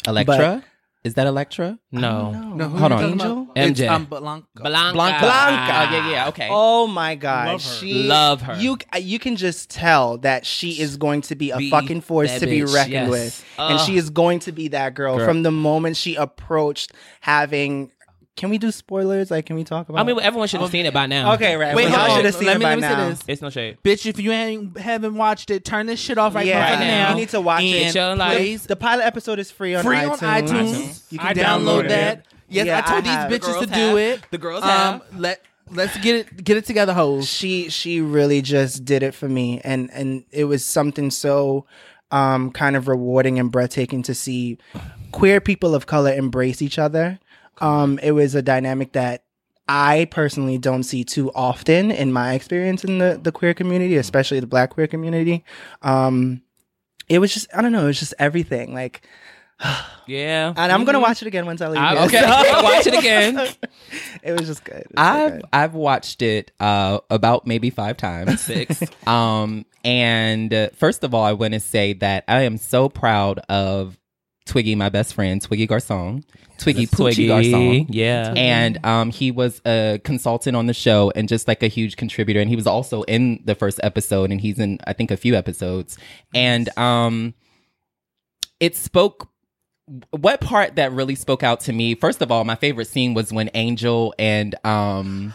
Elektra? Is that Elektra? No. No, Hold on. talking Angel? about? It's, MJ. um, Blanca. Blanca. Blanca. Blanca. Oh, yeah, yeah, okay. Oh my god, Love her. she Love her. You you can just tell that she is going to be a Be fucking force that to be reckoned yes. with, and she is going to be that girl, Girl. from the moment she approached having. Can we do spoilers? Like, can we talk about? I mean, everyone should have seen it by now. okay, right. Wait, well, hold y'all on. should have seen Let it me- by let me say now. this. It's no shade. Bitch, if you ain't haven't watched it, turn this shit off right Yeah, fucking now. you need to watch it. And Chill, like- please, The pilot episode is free on free iTunes. on iTunes. You can I download downloaded that. it. Yes, Yeah, I told I have. these The bitches to girls do have. it. The girls um, have. Let Let's get it get it together, hoes. she she really just did it for me and and it was something so um kind of rewarding and breathtaking to see queer people of color embrace each other um it was a dynamic that I personally don't see too often in my experience in the the queer community especially the black queer community um it was just I don't know it was just everything like Yeah. and I'm gonna watch it again once I leave I- okay, watch it again. it was just good was I've good. I've watched it uh, about maybe five times. Six. Um, and uh, first of all, I want to say that I am so proud of Twiggy, my best friend, Twiggy Garcon, Twiggy Pucci Garcon. Yeah. And um, he was a consultant on the show and just like a huge contributor. And he was also in the first episode, and he's in I think a few episodes. And um, it spoke. What part that really spoke out to me? First of all, my favorite scene was when Angel and um,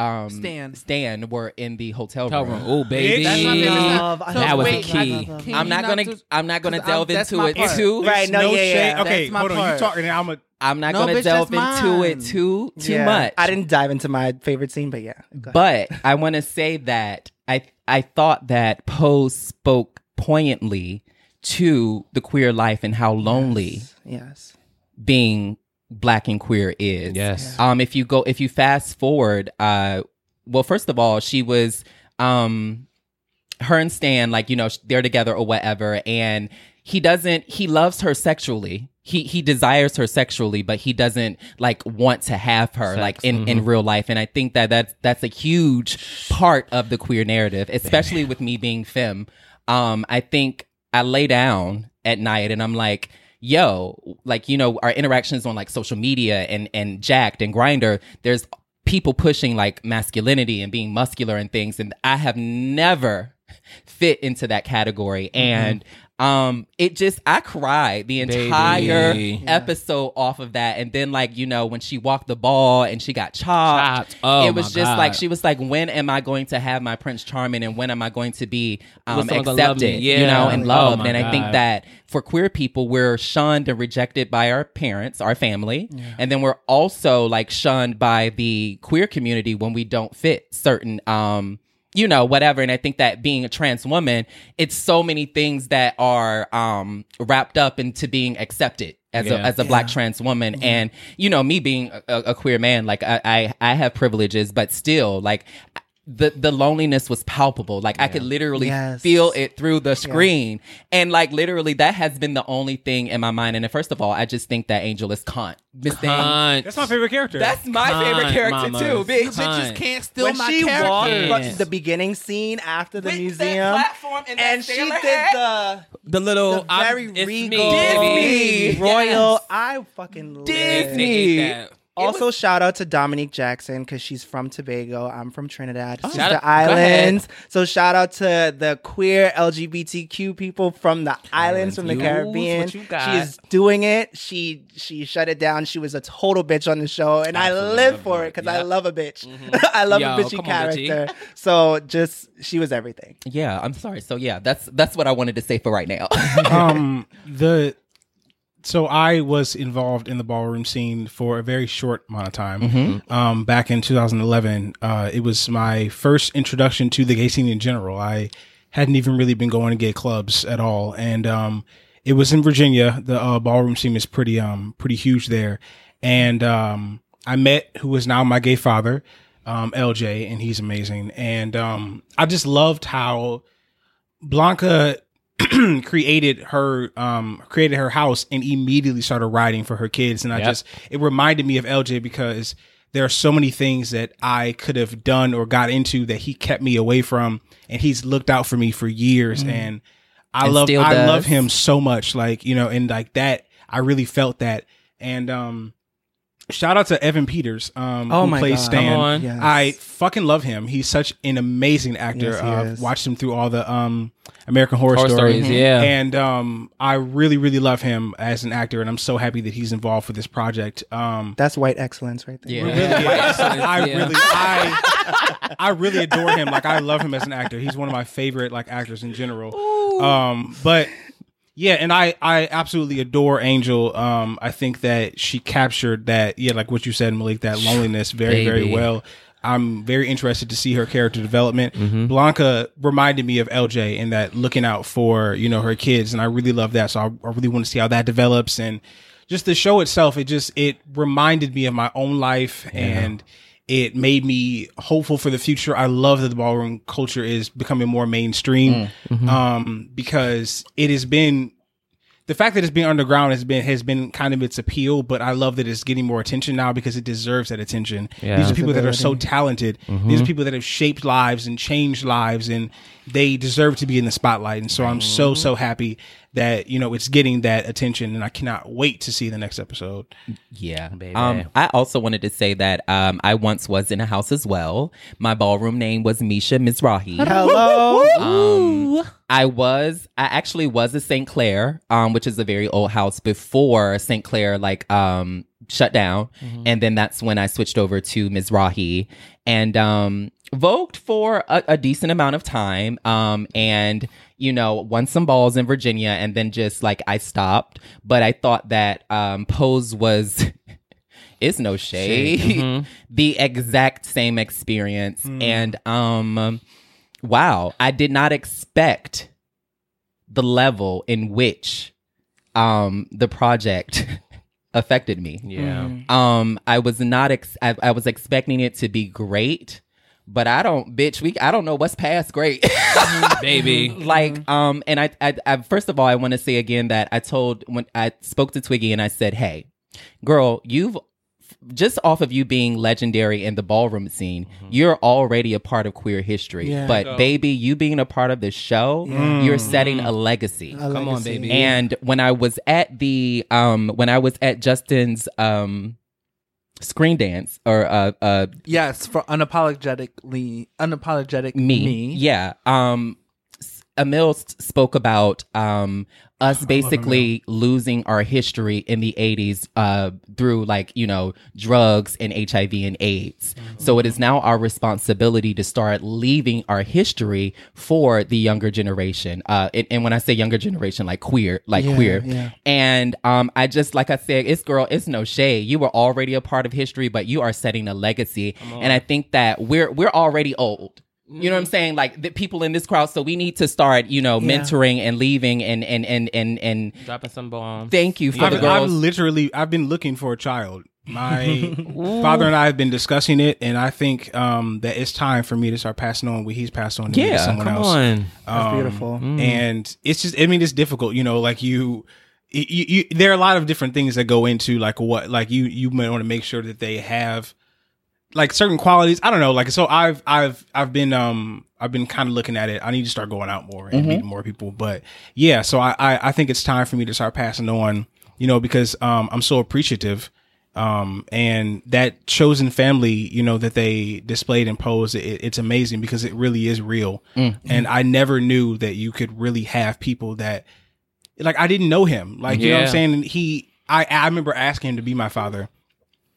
um, Stan. Stan were in the hotel Hotel room. room. Oh, baby. That's my favorite scene. Love- So That was the key. I- can I'm you not gonna. just- I'm not gonna 'cause I'm- delve that's into my it part. too. Right, It's no, yeah, shade. Okay, that's my hold on. part. You talking? and I'm a. I'm not No, gonna bitch, delve that's into mine. it too too Yeah. much. I didn't dive into my favorite scene, but yeah. Go ahead. But I want to say that I I thought that Pose spoke poignantly to the queer life and how lonely yes. being black and queer is. Yes. Um if you go if you fast forward uh well first of all she was um her and Stan like you know they're together or whatever and he doesn't he loves her sexually. He he desires her sexually but he doesn't like want to have her like in in real life and I think that that's that's a huge part of the queer narrative especially with me being femme. Um I think I lay down at night and I'm like yo, like you know, our interactions on like social media and and Jack'd and Grindr, there's people pushing like masculinity and being muscular and things, and I have never fit into that category, mm-hmm. and um, it just I cried the entire Baby. episode off of that, and then like you know when she walked the ball and she got chopped, Chopped. Oh, it was my just like she was like, when am I going to have my Prince Charming, and when am I going to be um, When someone gonna love accepted, you know, and Oh, loved, my and I think God. that that for queer people we're shunned and rejected by our parents our family. And then we're also like shunned by the queer community when we don't fit certain um you know whatever. And i think that being a trans woman it's so many things that are um wrapped up into being accepted as a as a black trans woman. And you know me being a, a queer man like I, I i have privileges but still like the the loneliness was palpable like i could literally Yes. feel it through the screen and like literally that has been the only thing in my mind and uh, first of all i just think that angel is cunt Miss Cunt. That's my favorite character. that's my Cunt, favorite character mamas. too bitch Bitches Cunt. can't steal when my she character. walked Yes. from the beginning scene after the With museum, platform and and she did hat. the The little the I'm- very it's regal, me, Disney. royal. Yes. I fucking lived. Disney. That. Also, shout out to Dominique Jackson because she's from Tobago. I'm from Trinidad, Shout Sister out- Islands. So shout out to the queer LGBTQ people from the islands, from the Use Caribbean. what. She is doing it. She she shut it down. She was a total bitch on the show, and I live for it because I love a bitch. I love Yo, a bitchy come on, character. So just she was everything. yeah i'm sorry so yeah that's that's what i wanted to say for right now um the so I was involved in the ballroom scene for a very short amount of time. Um, back in 2011, uh, it was my first introduction to the gay scene in general. I hadn't even really been going to gay clubs at all, and um, it was in Virginia. The uh, ballroom scene is pretty um pretty huge there, and um, I met who is now my gay father, um, LJ, and he's amazing, and um, I just loved how Blanca created her um created her house and immediately started writing for her kids. And I Yep. just it reminded me of LJ because there are so many things that I could have done or got into that he kept me away from and he's looked out for me for years. And I And love I love him so much like you know and like that I really felt that. And um shout out to Evan Peters um Oh who my plays God. Stan Come on. Yes. I fucking love him. He's such an amazing actor. Yes, he uh, is. watched him through all the um, American Horror, Horror Story. Stories, yeah. And um, I really, really love him as an actor, and I'm so happy that he's involved with this project. Um, That's white excellence right there. Yeah. really is. I yeah. really, I, I really adore him. Like I love him as an actor. He's one of my favorite like actors in general. Um, but yeah, and I, I absolutely adore Angel. Um, I think that she captured that, yeah, like what you said, Malik, that loneliness very, very well. I'm very interested to see her character development. Mm-hmm. Blanca reminded me of LJ in that looking out for you know her kids, and I really love that. So I, I really want to see how that develops, and just the show itself. It just it reminded me of my own life, and it made me hopeful for the future. I love that the ballroom culture is becoming more mainstream, um, because it has been the fact that it's been underground has been has been kind of its appeal, but I love that it's getting more attention now because it deserves that attention. Yeah. These are people that are so talented. These are people that have shaped lives and changed lives, and they deserve to be in the spotlight. And so I'm so so happy that you know it's getting that attention, and I cannot wait to see the next episode. Yeah. Baby. Um, I also wanted to say that um, I once was in a house as well. My ballroom name was Misha Mizrahi. Hello. Um, I was, I actually was a St. Clair, um, which is a very old house before St. Clair, like, um, shut down. And then that's when I switched over to Mizrahi and, um, vogued for a, a decent amount of time. Um, and, you know, won some balls in Virginia and then just like I stopped. But I thought that, um, Pose was, it's no shade, the exact same experience. And, um, wow, I did not expect the level in which um the project affected me. yeah. Um I was not ex- I, I was expecting it to be great, but I don't bitch, we I don't know what's past great. Baby. like um and I, I I first of all I want to say again that I told when I spoke to Twiggy and I said, "Hey, girl, you've just off of you being legendary in the ballroom scene, you're already a part of queer history. Yeah. But baby, you being a part of the show, you're setting a legacy. A Come on, baby. And when I was at the um when I was at Justin's um screen dance or uh uh Yes, for unapologetically unapologetic me, me. yeah um s- Emil spoke about um us basically losing our history in the 80s uh through like you know drugs and HIV and AIDS. So it is now our responsibility to start leaving our history for the younger generation. Uh and, and when I say younger generation like queer, like Yeah, queer. yeah. And um I just like I said it's girl it's no shade. You were already a part of history but you are setting a legacy. And I think that we're we're already old. You know what I'm saying? Like the people in this crowd, so we need to start, you know, Yeah. mentoring and leaving and and and and and Dropping some bombs. thank you for I've, the I've girls. literally I've been looking for a child. My father and I have been discussing it, and I think um, that it's time for me to start passing on what he's passed on to me to Yeah, someone Come else. on. That's Um, beautiful. and it's just i mean it's difficult you know like you, you, you there are a lot of different things that go into like what like you you might want to make sure that they have like certain qualities i don't know like so i've i've i've been um i've been kind of looking at it. I need to start going out more and meeting more people but yeah so I, I i think it's time for me to start passing on you know because um i'm so appreciative um and that chosen family you know that they displayed and posed it, it's amazing because it really is real. And i never knew that you could really have people that like i didn't know him. Like you know what i'm saying? And he i i remember asking him to be my father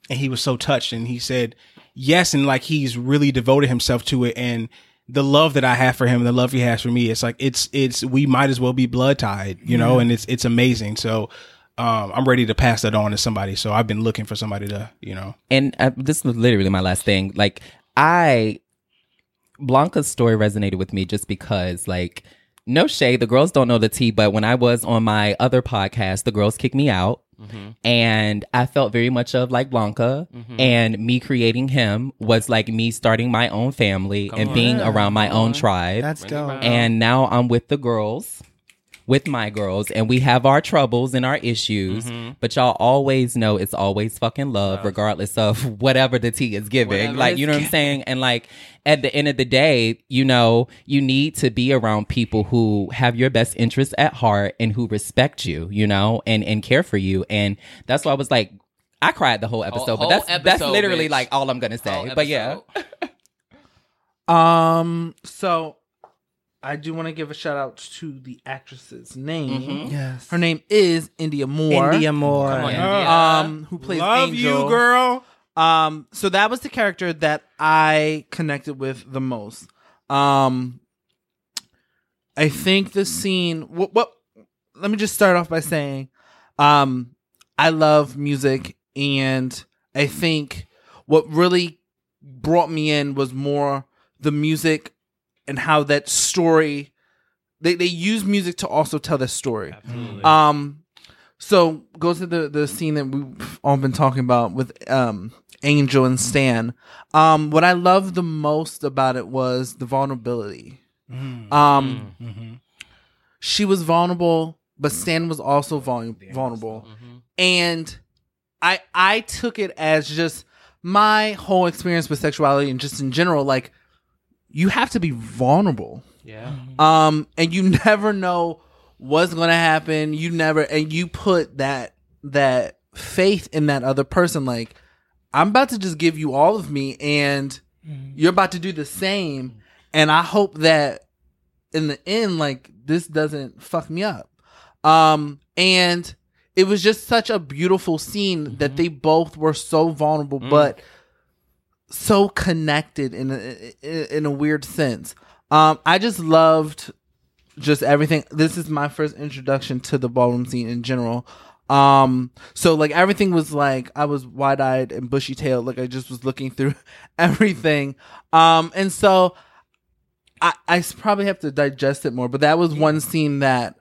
and he was so touched and he said yes and like he's really devoted himself to it and the love that i have for him and the love he has for me it's like it's it's we might as well be blood tied you know and it's it's amazing so um i'm ready to pass that on to somebody so i've been looking for somebody to you know and uh, this was literally my last thing. Like I Blanca's story resonated with me just because, like, no shade, the girls don't know the tea, but when I was on my other podcast, the girls kicked me out. Mm-hmm. And I felt very much of like Blanca, and me creating him was like me starting my own family and being around my own tribe. That's dope. and now I'm with the girls, with my girls, and we have our troubles and our issues. But y'all always know it's always fucking love, regardless of whatever the tea is giving. like, you know what I'm saying? And like, at the end of the day, you know, you need to be around people who have your best interests at heart and who respect you, you know, and and care for you. And that's why I was like. I cried the whole episode, whole but that's that's literally bitch. like all I'm gonna say. Whole But yeah. Um, so I do want to give a shout out to the actress's name. Yes. Her name is Indya Moore. Indya Moore. Come on, Yeah. Um, who plays Love Angel. you, girl. Um, so that was the character that I connected with the most. Um, I think the scene. What? what let me just start off by saying, um, I love music, and I think what really brought me in was more the music and how that story. They they use music to also tell the story. Um, so goes to the the scene that we've all been talking about with um Angel and Stan. Um, what I loved the most about it was the vulnerability. Um, she was vulnerable, but Stan was also vul- vulnerable, and I I took it as just my whole experience with sexuality and just in general, like you have to be vulnerable. Yeah. um and you never know what's gonna happen. You never and you put that that faith in that other person. Like i'm about to just give you all of me and you're about to do the same. And i hope that in the end like this doesn't fuck me up. Um and it was just such a beautiful scene that they both were so vulnerable but so connected in a, in a weird sense. Um, I just loved just everything. This is my first introduction to the ballroom scene in general. Um, so like everything was like I was wide eyed and bushy tailed, like I just was looking through everything. Um, and so I I probably have to digest it more, but that was one scene that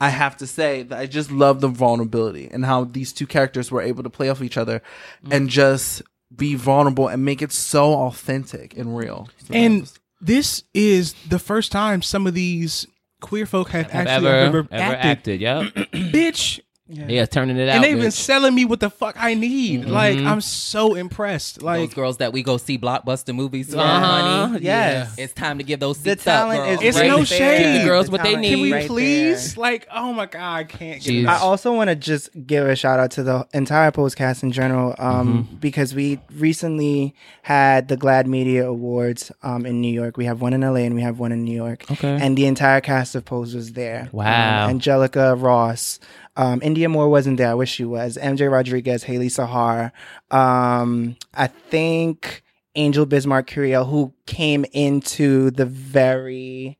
I have to say that I just love the vulnerability and how these two characters were able to play off each other and just be vulnerable and make it so authentic and real. And this is the first time some of these queer folk have, Have actually ever, ever, ever acted. acted. Yeah. Bitch. Yeah, turning it out. And they've been bitch. selling me what the fuck I need. Like, Mm-hmm. I'm so impressed. Like, those girls that we go see blockbuster movies for, Uh-huh. honey. Yes. It's time to give those The seats up, talent girl. is It's right no there. shade. Give the girls The what they need. can we right please? there. Like, oh my God, I can't get Jeez. I also want to just give a shout out to the entire Pose cast in general, um, Mm-hmm. because we recently had the GLAAD Media Awards um, in New York. We have one in LA and we have one in New York. Okay. And the entire cast of Pose was there. Wow. Um, Angelica Ross. Um, Indya Moore wasn't there. I wish she was. MJ Rodriguez, Hailie Sahar. Um, I think Angel Bismark Curiel, who came into the very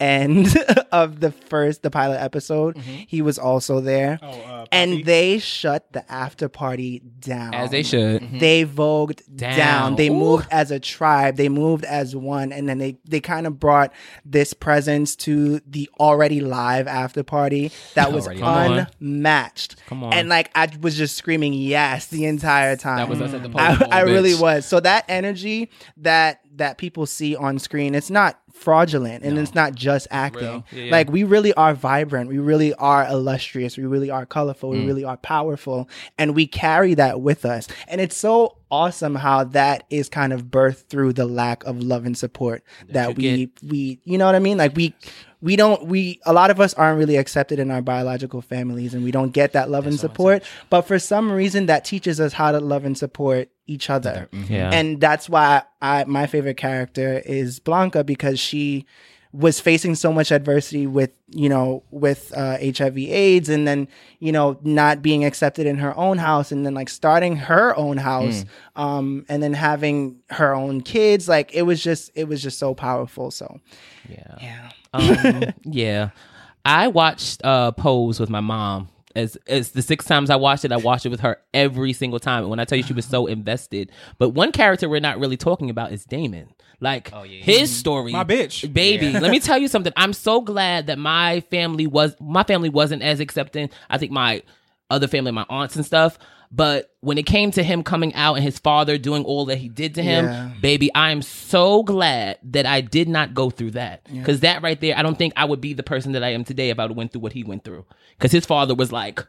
end of the first, the pilot episode. He was also there. Oh, uh, and they shut the after party down. as they should. They vogued down. Down. They Ooh. moved as a tribe. They moved as one, and then they they kind of brought this presence to the already live after party that was Already unmatched. Come on. And like I was just screaming yes the entire time. That was us at the I, Post I really was. So that energy that that people see on screen, it's not fraudulent and it's not just acting. Yeah, yeah. Like we really are vibrant. We really are illustrious. We really are colorful. Mm. We really are powerful. And we carry that with us. And it's so awesome how that is kind of birthed through the lack of love and support that, you we we you know what I mean? Like we we don't we a lot of us aren't really accepted in our biological families and we don't get that love and support. But for some reason that teaches us how to love and support each other. Mm-hmm. Yeah. And that's why I my favorite character is Blanca because she was facing so much adversity with you know with uh, HIV AIDS and then you know not being accepted in her own house and then like starting her own house um and then having her own kids like it was just it was just so powerful so yeah. yeah Um, yeah. I watched uh, Pose with my mom as as the six times I watched it, I watched it with her every single time. And when I tell you she was so invested, but one character we're not really talking about is Damon. Like oh, his story, My bitch. baby. Let me tell you something. I'm so glad that my family was my family wasn't as accepting. I think my other family, my aunts and stuff. But when it came to him coming out and his father doing all that he did to him, Yeah. baby, I am so glad that I did not go through that. Because that right there, I don't think I would be the person that I am today if I went through what he went through. Because his father was like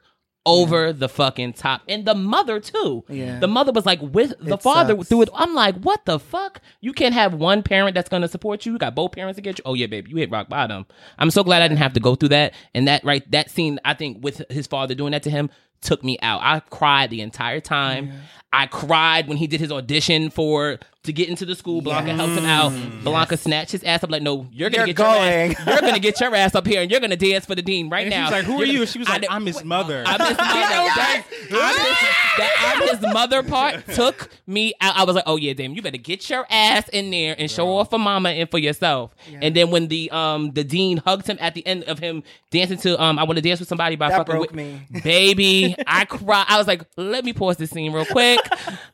over the fucking top, and the mother too. Yeah. the mother was like with the It father sucks. through it. I'm like, what the fuck? You can't have one parent that's gonna support you. You got both parents to get you. Oh yeah, baby, you hit rock bottom. I'm so glad I didn't have to go through that. And that right, that scene, I think with his father doing that to him took me out. I cried the entire time. I cried when he did his audition for to get into the school. Blanca helped him out. Blanca snatched his ass up like, no, you're gonna You're get your going. ass, you're gonna get your ass up here and you're gonna dance for the dean right And now. she was like, "Who You're are gonna- you?" She was I like, did- "I'm his mother." I'm his mother. That, I'm his, that I'm his mother part took me out. I was like, oh yeah, damn, you better get your ass in there and show off for mama and for yourself. And then when the um the dean hugged him at the end of him dancing to um I want to dance with somebody by That fucking broke Whit- me. baby. I cried. I was like, let me pause this scene real quick.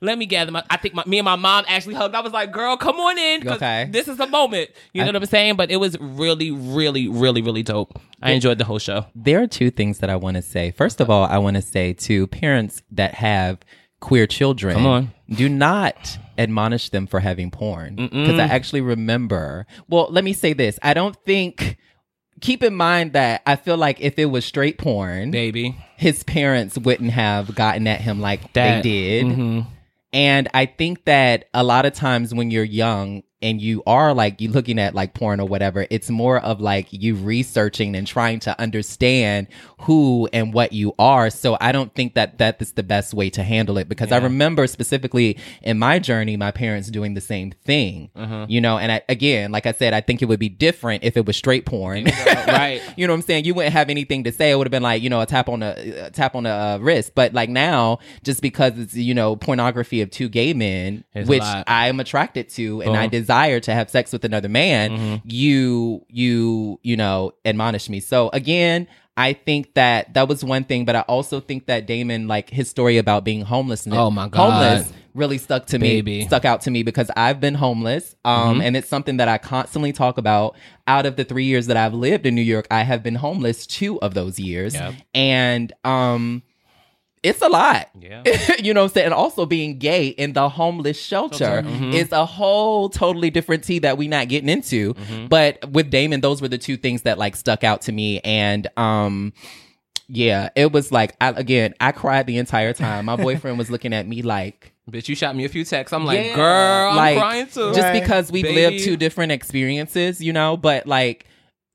let me gather my. I think my, me and my mom actually hugged. I was like, girl, come on in. Okay. This is the moment. You know what I'm saying? But it was really, really, really, really dope. I enjoyed the whole show. There are two things that I want to say. First of all, I want to say to parents that have queer children, Come on. do not admonish them for having porn. Because I actually remember, well, let me say this. I don't think, keep in mind that I feel like if it was straight porn, Baby. his parents wouldn't have gotten at him like That- they did. Mhm. And I think that a lot of times when you're young and you are like you looking at like porn or whatever, it's more of like you researching and trying to understand who and what you are. So I don't think that that is the best way to handle it because I remember specifically in my journey, my parents doing the same thing. You know, and I, again, like I said, I think it would be different if it was straight porn. Right. you know what I'm saying? You wouldn't have anything to say. It would have been like, you know, a tap on the a tap on the uh, wrist. But like now, just because it's you know pornography of two gay men, which. I am attracted to, and I Uh-huh. Desire to have sex with another man, Mm-hmm. you you you know admonish me. So again. I think that that was one thing, but I also think that Damon, like his story about being homeless, Oh my God. homeless, really stuck to me, stuck out to me because I've been homeless, um, Mm-hmm. and it's something that I constantly talk about. Out of the three years that I've lived in New York, I have been homeless two of those years, Yep. and um, it's a lot. Yeah. you know what I'm saying? And also being gay in the homeless shelter Mm-hmm. is a whole totally different tea that we're not getting into. Mm-hmm. But with Damon, those were the two things that like stuck out to me. And um yeah, it was like I, again, I cried the entire time. My boyfriend was looking at me like Bitch, you shot me a few texts. I'm like, yeah, girl, I'm like, crying too. Just Right. because we've Baby. lived two different experiences, you know, but like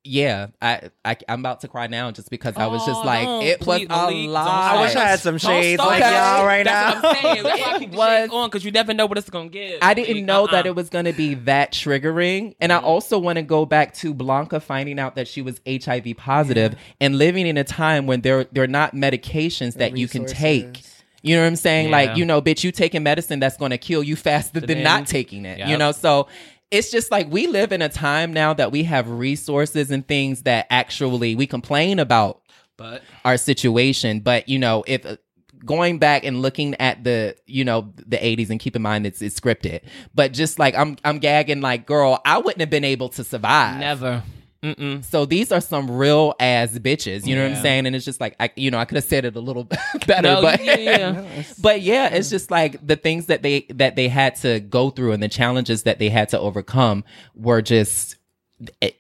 yeah, I, I I'm about to cry now just because I was just Oh, like no. it was Please, a lot. I wish I had some shades like y'all right That's now. what I'm saying. That's why I keep the was- shades on because you never know what it's gonna give. I didn't Like, know uh-uh. that it was going to be that triggering. And Mm-hmm. I also want to go back to Blanca finding out that she was HIV positive and living in a time when there there are not medications that you can take. You know what I'm saying? Yeah. Like, you know, bitch, you taking medicine that's going to kill you faster than then- not taking it. You know, so it's just like we live in a time now that we have resources and things that actually we complain about But our situation. But you know, if uh, going back and looking at the you know the 80s and keep in mind it's, it's scripted, but just like I'm I'm gagging like, girl, I wouldn't have been able to survive. never. Mm-mm. So these are some real ass bitches. You know what I'm saying? And it's just like I, you know, I could have said it a little better, No, but yeah, yeah. but yeah, it's just like the things that they that they had to go through and the challenges that they had to overcome were just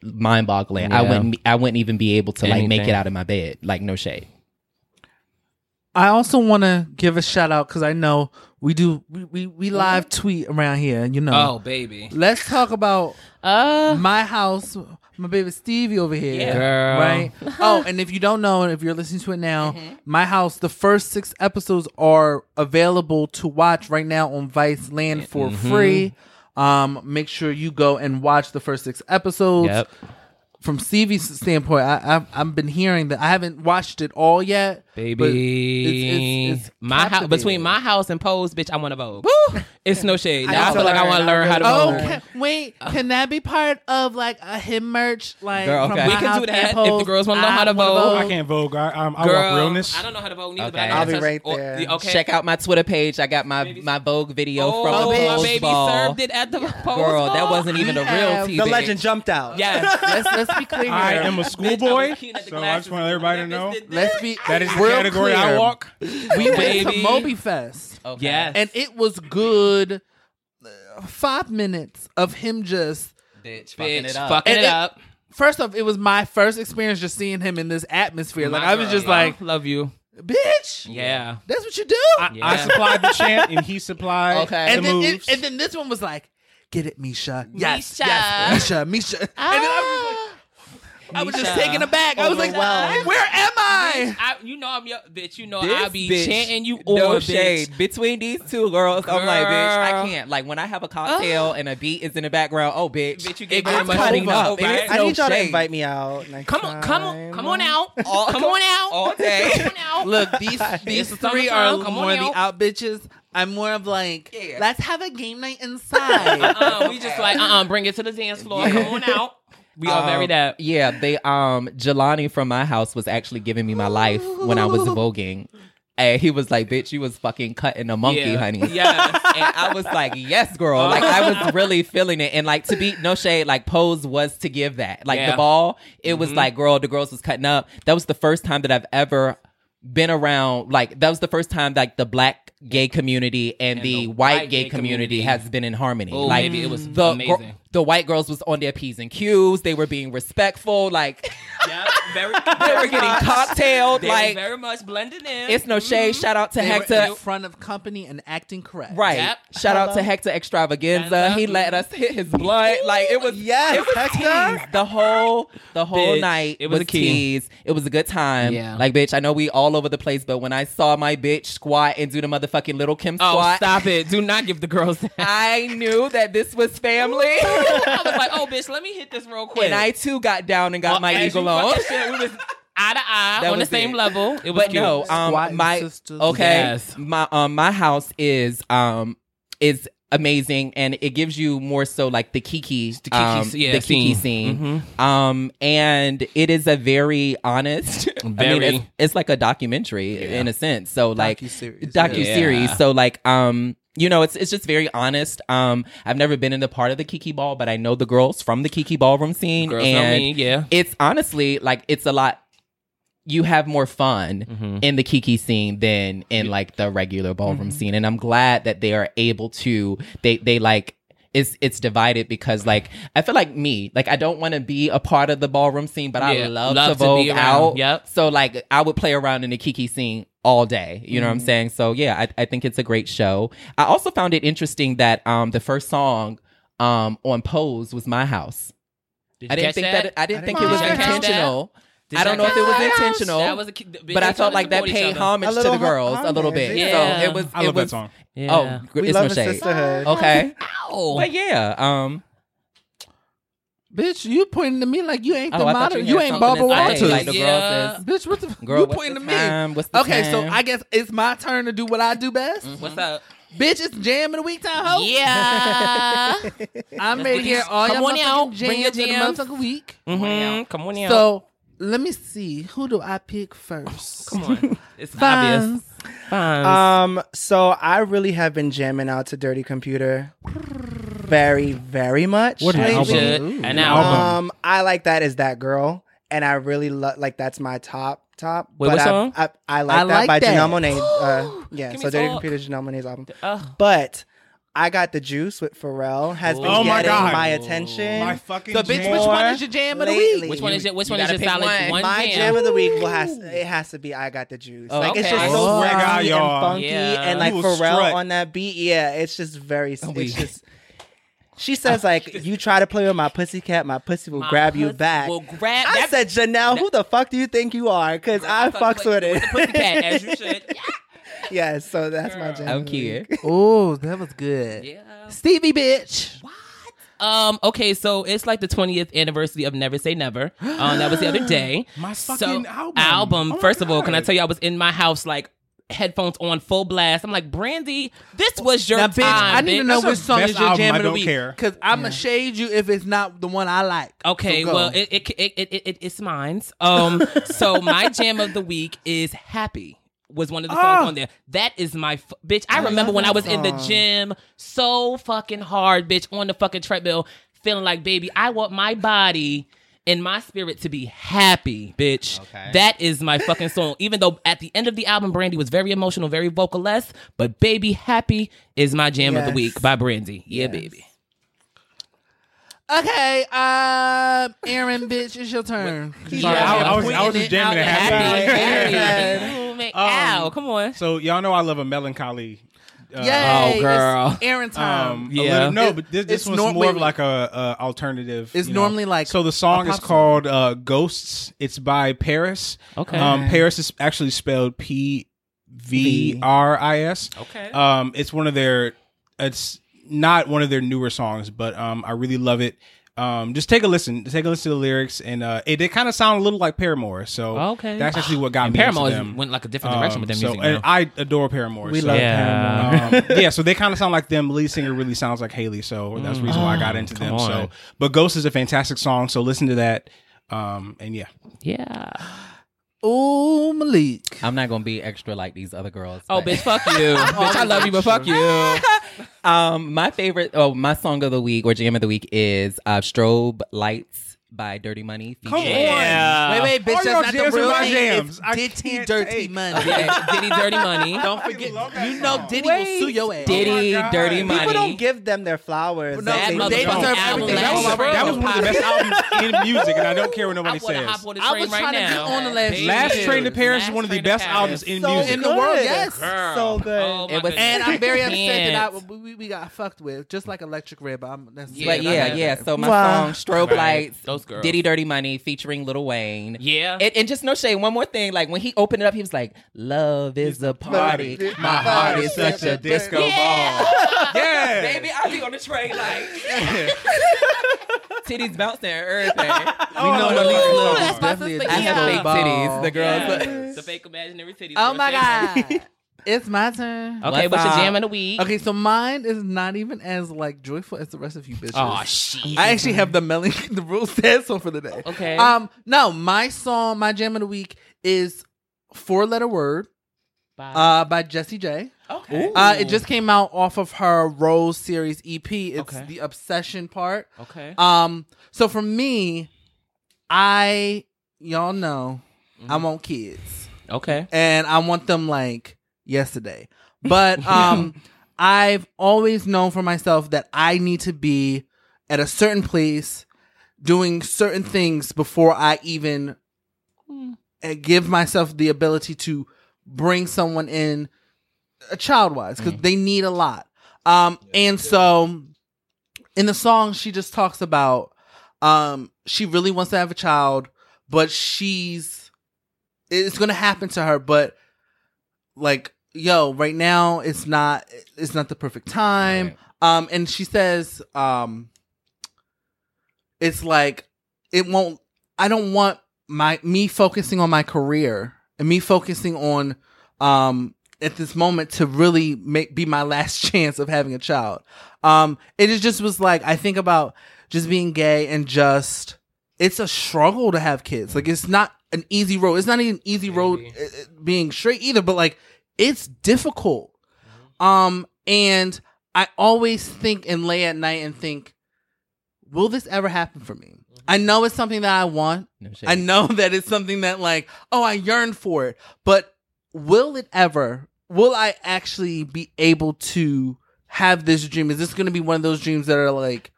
mind boggling. I wouldn't be- I wouldn't even be able to like make it out of my bed. Like no shade. I also want to give a shout out because I know we do we, we, we live tweet around here. You know, Oh, baby. let's talk about Uh, my house. My baby Stevie over here, Yeah. Girl. right? oh, and if you don't know, and if you're listening to it now, my house. The first six episodes are available to watch right now on Viceland for free. Um, make sure you go and watch the first six episodes Yep. from Stevie's standpoint, I, I've I've been hearing that I haven't watched it all yet, Baby, it's- it's my house between my house and Pose, bitch. I want to vogue. It's no shade. I Now I need feel to like I want to learn how to vote. Oh, vogue. can, wait. Can that be part of like a him merch? Like Girl, okay. We can house do that and if the girls wanna know how to wanna vote. I can't vote. I, um, I Girl, walk realness. I don't know how to vote neither. Okay. I I'll be touch- right there. the- okay. Check out my Twitter page. I got my my Vogue video Oh, from the my Pose baby ball. served it at the Pose Girl, that wasn't even a real have tea. The bitch. legend jumped out. Yes. Let's let's be clear I am a schoolboy, was keen at the so I just want everybody to know Let's be that is the real category I walk. We went to Baby. Moby Fest. Okay. Yes. and it was good. uh, Five minutes of him just. bitch, fucking Bitch, it up. fucking And it it- up. First off, it was my first experience just seeing him in this atmosphere. Like My I was girl. just like, love you. bitch, Yeah. that's what you do. I, Yeah. I supplied the chant and he supplied Okay. the and then it, moves. and then this one was like, get it, Misha. Yes, Misha. yes, Misha, Misha. And then I was like, I was just taken aback. I was like, Overwhelmed. where am I? I, you know I'm your bitch. You know This I be bitch, chanting you on, no bitch. shade between these two girls. I'm like, bitch, I Girl. can't. Like when I have a cocktail and a beat is in the background. Oh, bitch, Bitch, you it get gets very much cutting over, up. okay? It's I no need y'all to shade. invite me out. Next Come on, come on, time. come on out. All- come on out. all day. Come on out. Look, these these It's the three summertime. are Come more on the out. out bitches. I'm more of like, Yeah. let's have a game night inside. Uh-uh, we just like, uh-uh, bring it to the dance floor. Come on out. We all Um, very that. Yeah, they um Jelani from my house was actually giving me my life when I was voguing. And he was like, bitch, you was fucking cutting a monkey, Yeah. honey. Yeah. and I was like, yes, girl. Like I was really feeling it. And like to be no shade, like pose was to give that. Like Yeah. the ball, it was Mhm. like, girl, the girls was cutting up. That was the first time that I've ever been around like that was the first time like the black gay community and, And the, the white, white gay, gay community, community. has been in harmony. Oh, like baby, it was the amazing. Gr- the white girls was on their P's and Q's. They were being respectful. Like Yeah, very. they were getting cocktailed. They like very much blended in. it's no shade. Mm-hmm. Shout out to They were Hector. in front of company and acting correct. Right. Yep. Shout out to Hector Xtravaganza. Hello. He let us hit his blunt. Like it was Yes, it was Hector. teased. The whole the whole Bitch, night it was a key. teased. It was a good time. Yeah. Like bitch, I know we all over the place, but when I saw my bitch squat and do the motherfucking little Kim oh, squat, stop it! Do not give the girls that. I knew that this was family. I was like, oh, bitch, let me hit this real quick. and I too got down and got Oh, my as eagle you on. fucking said, we was eye to eye That on the same it. level. It was but cute. no, um, my sisters. okay, Yes. my um, my house is um is amazing, and it gives you more so like the Kiki, The Kiki, um, yeah, the Kiki scene. Mm-hmm. scene, um, and it is a very honest. I mean, it's, it's like a documentary in a sense. So like Docuseries, docu series Yeah. So like um. You know, it's it's just very honest. Um, I've never been in the part of the Kiki Ball, but I know the girls from the Kiki Ballroom scene, Girls know and me, yeah. it's honestly like it's a lot you have more fun Mm-hmm. in the kiki scene than in like the regular ballroom scene and i'm glad that they are able to they they like it's it's divided because like i feel like me like i don't want to be a part of the ballroom scene but i love, love to to vogue be out Yep. so like i would play around in the kiki scene all day you know what i'm Mm-hmm. saying so yeah I, I think it's a great show i also found it interesting that um the first song um on pose was my house Did you I didn't think that? that. I didn't I think didn't it was intentional. Did I don't know if it was intentional, That was a, ki- but I felt like that paid homage to little the girls hom- a little bit. yeah. So it was. I it love was, that song. Yeah. Oh, We it's love no shade. sisterhood. Okay, Ow. but yeah. Um, Bitch, you pointing to me like you ain't Oh, the I model. you You, ain't something Barbara to Walters. like the Yeah. Bitch, what the Girl, you what's pointing the to me? time? What's the Okay, so? I guess it's my turn to do what I do best. What's up? Bitch, it's jam of the week time, ho. Yeah. I'm ready to hear these- all come your on out. motherfucking Bring your jams of the jams. motherfucking week. mm-hmm. Come on out. So let me see. Who do I pick first? come on. It's Fonz. obvious. Fonz. Um, so I really have been jamming out to Dirty Computer, very, very much. What an lately. album. Should. And now. Album. Um, I like that is that girl, and I really lo- like that's my top top. Wait, but what I, song? I, I like I that like by that. Janelle Monae. Uh, yeah, so me Dirty talk. Computer, Janelle Monae's album. Ugh. But I got the juice with Pharrell has been Oh my getting God. my attention. My fucking So, bitch, jam. which one is your jam of the lately. week? which one is it? which You one is gotta your pick solid one. one, my jam? jam of the week will has it has to be I got the juice. Oh, like it's just so Oh my God, and funky Yeah. and like You Pharrell strut. on that beat. Yeah, it's just very. we- It's just. She says like you try to play with my pussy cat, my pussy will My grab you pussy back. will grab- I that- said Janelle, who the fuck do you think you are? Because I fucks with it. the pussycat, as you should. yes, so that's my jam. I'm of the here. Oh, that was good. Yeah. Stevie, bitch. What? Um. Okay. So it's like the 20th anniversary of Never Say Never. Um. That was the other day. My So- fucking album. Album. Oh my First of all, can I God. tell you, I was in my house like headphones on full blast. I'm like, Brandy, this was your Now, time. I need to know That's which song best is your jam of the week. Because I'm gonna shade you if it's not the one I like. Okay, So well, it, it, it, it, it, it's mine's. Um, so my jam of the week is "Happy." Was one of the songs Ah. on there. That is my f- bitch. I remember when I was in the gym, so fucking hard, bitch, on the fucking treadmill, feeling like, baby, I want my body and my spirit to be happy, bitch. Okay. That is my fucking song. Even though at the end of the album, Brandy was very emotional, very vocalist, but "Baby Happy" is my jam of the week by Brandy. Yeah, Yes. baby. okay, um, Aaron, bitch, it's your turn. Sorry, I, I was, I was just jamming at Happy, halftime. happy. Ooh. Ow, come on. So y'all know I love a melancholy. Uh, Yay, Oh, girl. it's Aaron time. Um, Yeah. yeah. Little, no, It- but this, it's this one's nor- more wait, of like a, a alternative. It's you know. normally like so. The song is called uh, "Ghosts." It's by PVRIS. Okay. Um, PVRIS is actually spelled P V R I S. Okay. Um, it's one of their. It's not one of their newer songs, but um, I really love it. Um, just take a listen. Take a listen to the lyrics, and uh, it, it kind of sound a little like Paramore. So Okay. that's actually what got and me Paramore into them. went like a different direction with their Um, so- music. and now. I adore Paramore. We so, love Yeah. Paramore. um, yeah, so they kind of sound like them. Lead singer really sounds like Hayley, so that's the reason why I got into them. Mm. on. So, but Ghost is a fantastic song, so listen to that. Um, and yeah, yeah. Ooh, Malik. I'm not gonna be extra like these other girls. Oh, but- bitch, fuck you. bitch, I love you, but fuck you. Um, my favorite, oh, my song of the week or jam of the week is uh, "Strobe Lights" by Dirty Money. Come featuring- Yeah. Wait, wait, bitch, all that's y'all not jams the are real my name. jams. I It's Diddy can't Dirty take- Money. Yeah, Diddy Dirty Money. Don't I forget, love that you know song. Diddy Wait. will sue your oh ass. Diddy, God. Dirty People Money. People don't give them their flowers. No, that That they they deserve album everything. that was, last that was was one of the best albums in music, and I don't care what I nobody want to says. hop on the I train was right trying to now. get on the last Baby. Last Train to Paris is Last one of the Train to best Paris. albums in so music. in the world, yes. Girl. So good. Oh, my It was- goodness. And I'm very upset that I, we, we got fucked with, just like Electrik Red. But I'm, that's Yeah, But yeah, yeah. So my Wow. song "Strobe Right. Lights," Those girls. Diddy Dirty Money featuring Lil Wayne. Yeah. And, and just no shade. One more thing, like when he opened it up, he was like, "Love is a party. My heart is such a disco ball." Yeah, Baby, I be on the train like titties bouncing and everything. we know Oh, Malik's Lord. That's my definitely a I have fake titties. The girls. Yeah. the fake imaginary titties. Oh my god, it's my turn. Okay, What's what's your jam of the week? Okay, so mine is not even as like joyful as the rest of you bitches. Oh shit. I actually have the melon, the real sad song for the day. Okay. Um, no, my song, my jam of the week is Four Letter Word, Bye. uh, by Jessie J. okay. Uh, it just came out off of her Rose series EP. It's Okay. the obsession part. okay. Um, so for me, I y'all know I want kids okay. and I want them like yesterday. But um, I've always known for myself that I need to be at a certain place doing certain things before I even uh, give myself the ability to bring someone in a child wise because they need a lot. Um, and so in the song, she just talks about um, she really wants to have a child, but she's it's gonna happen to her, but like yo, right now it's not it's not the perfect time. Um, and she says, um, it's like it won't. I don't want my me focusing on my career and me focusing on um at this moment to really make be my last chance of having a child. Um, it is just was like I think about just being gay and just it's a struggle to have kids. Like it's not an easy road. It's not even an easy road uh, uh, being straight either. But like it's difficult. Um, and I always think and lay at night and think, will this ever happen for me? I know it's something that I want. No. I know that it's something that like, oh, I yearn for it. But will it ever? Will I actually be able to have this dream? Is this going to be one of those dreams that are like,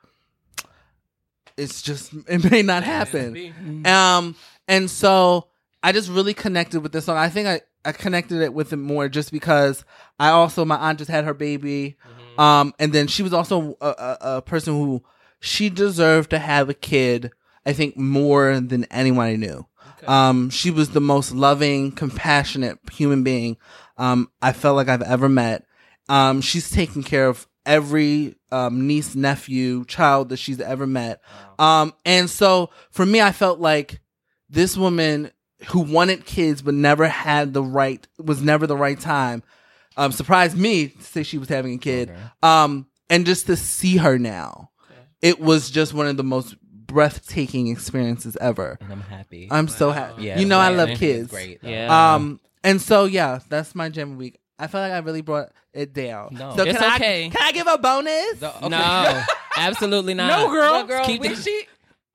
it's just it may not happen. Um, and so I just really connected with this song. I think I I connected it with it more just because I also my aunt just had her baby, um, and then she was also a, a, a person who she deserved to have a kid. I think more than anyone I knew. Um, she was the most loving, compassionate human being um, I felt like I've ever met. Um, she's taken care of every um, niece, nephew, child that she's ever met. Um, and so for me, I felt like this woman who wanted kids but never had the right, was never the right time, um, surprised me to say she was having a kid. Um, and just to see her now, it was just one of the most breathtaking experiences ever. And I'm happy. I'm so happy. Yeah, you know, I love kids. great. Yeah. Um, and so yeah, that's my gem of the week. I feel like I really brought it down. No. so It's can okay. I can I give a bonus? So- okay. No, absolutely not. No, girl. girl Keep we, the- she,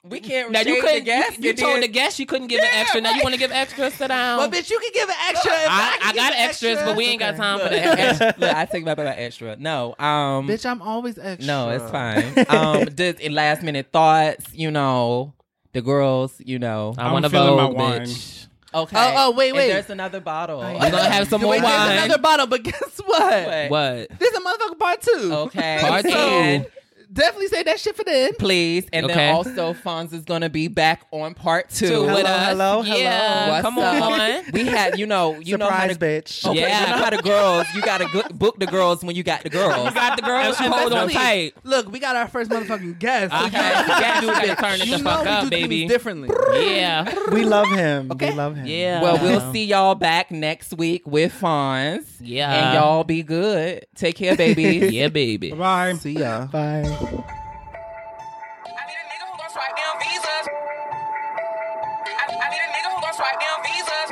we can't Now you couldn't. the guest. you, you told the guest you couldn't give an extra. Now you want to give extra? Sit down. Well, bitch, you can give an extra. If I, can I got an extras, extra. but we ain't got time for that. Look, I take my back extra. No, um, Bitch, I'm always extra. no, it's fine. um, just in last minute thoughts, you know, the girls, you know. I want to feeling my vote, wine. bitch. Okay. Oh, oh, wait, And wait. there's another bottle. We're gonna have some more Wait, there's wine. another bottle, but guess what? What? What? There's a motherfucking part two. Okay. Part two. And Definitely say that shit for then. please, and Okay. then also Fonz is gonna be back on part two. Two with Hello, us. hello, hello. Yeah, What's come up? on. We had, you know, you know how Surprise, to bitch. Okay, Yeah. you know how the girls. You gotta go- book the girls when you got the girls. You got the girls. And Hold on tight. Look, we got our first motherfucking guest. So Okay, you know, guest do gotta this. turn it You the fuck up, baby. differently. Yeah. We love him. Okay. We love him. Yeah. Well, we'll see y'all back next week with Fonz. Yeah. And y'all be good. Take care, baby. Yeah, baby. Bye. See ya. Bye. I need a nigga who gon' swipe them visas. I, I need a nigga who gon' swipe them visas.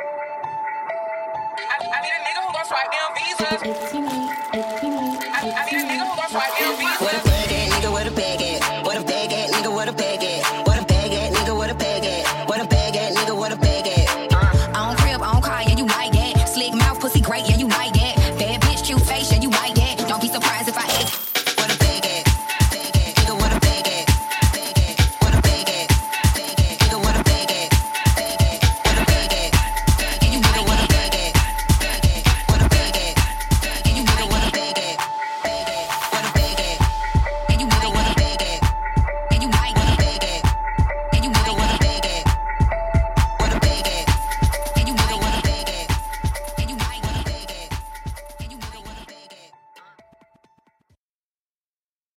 I, I need a nigga who gon' swipe them visas.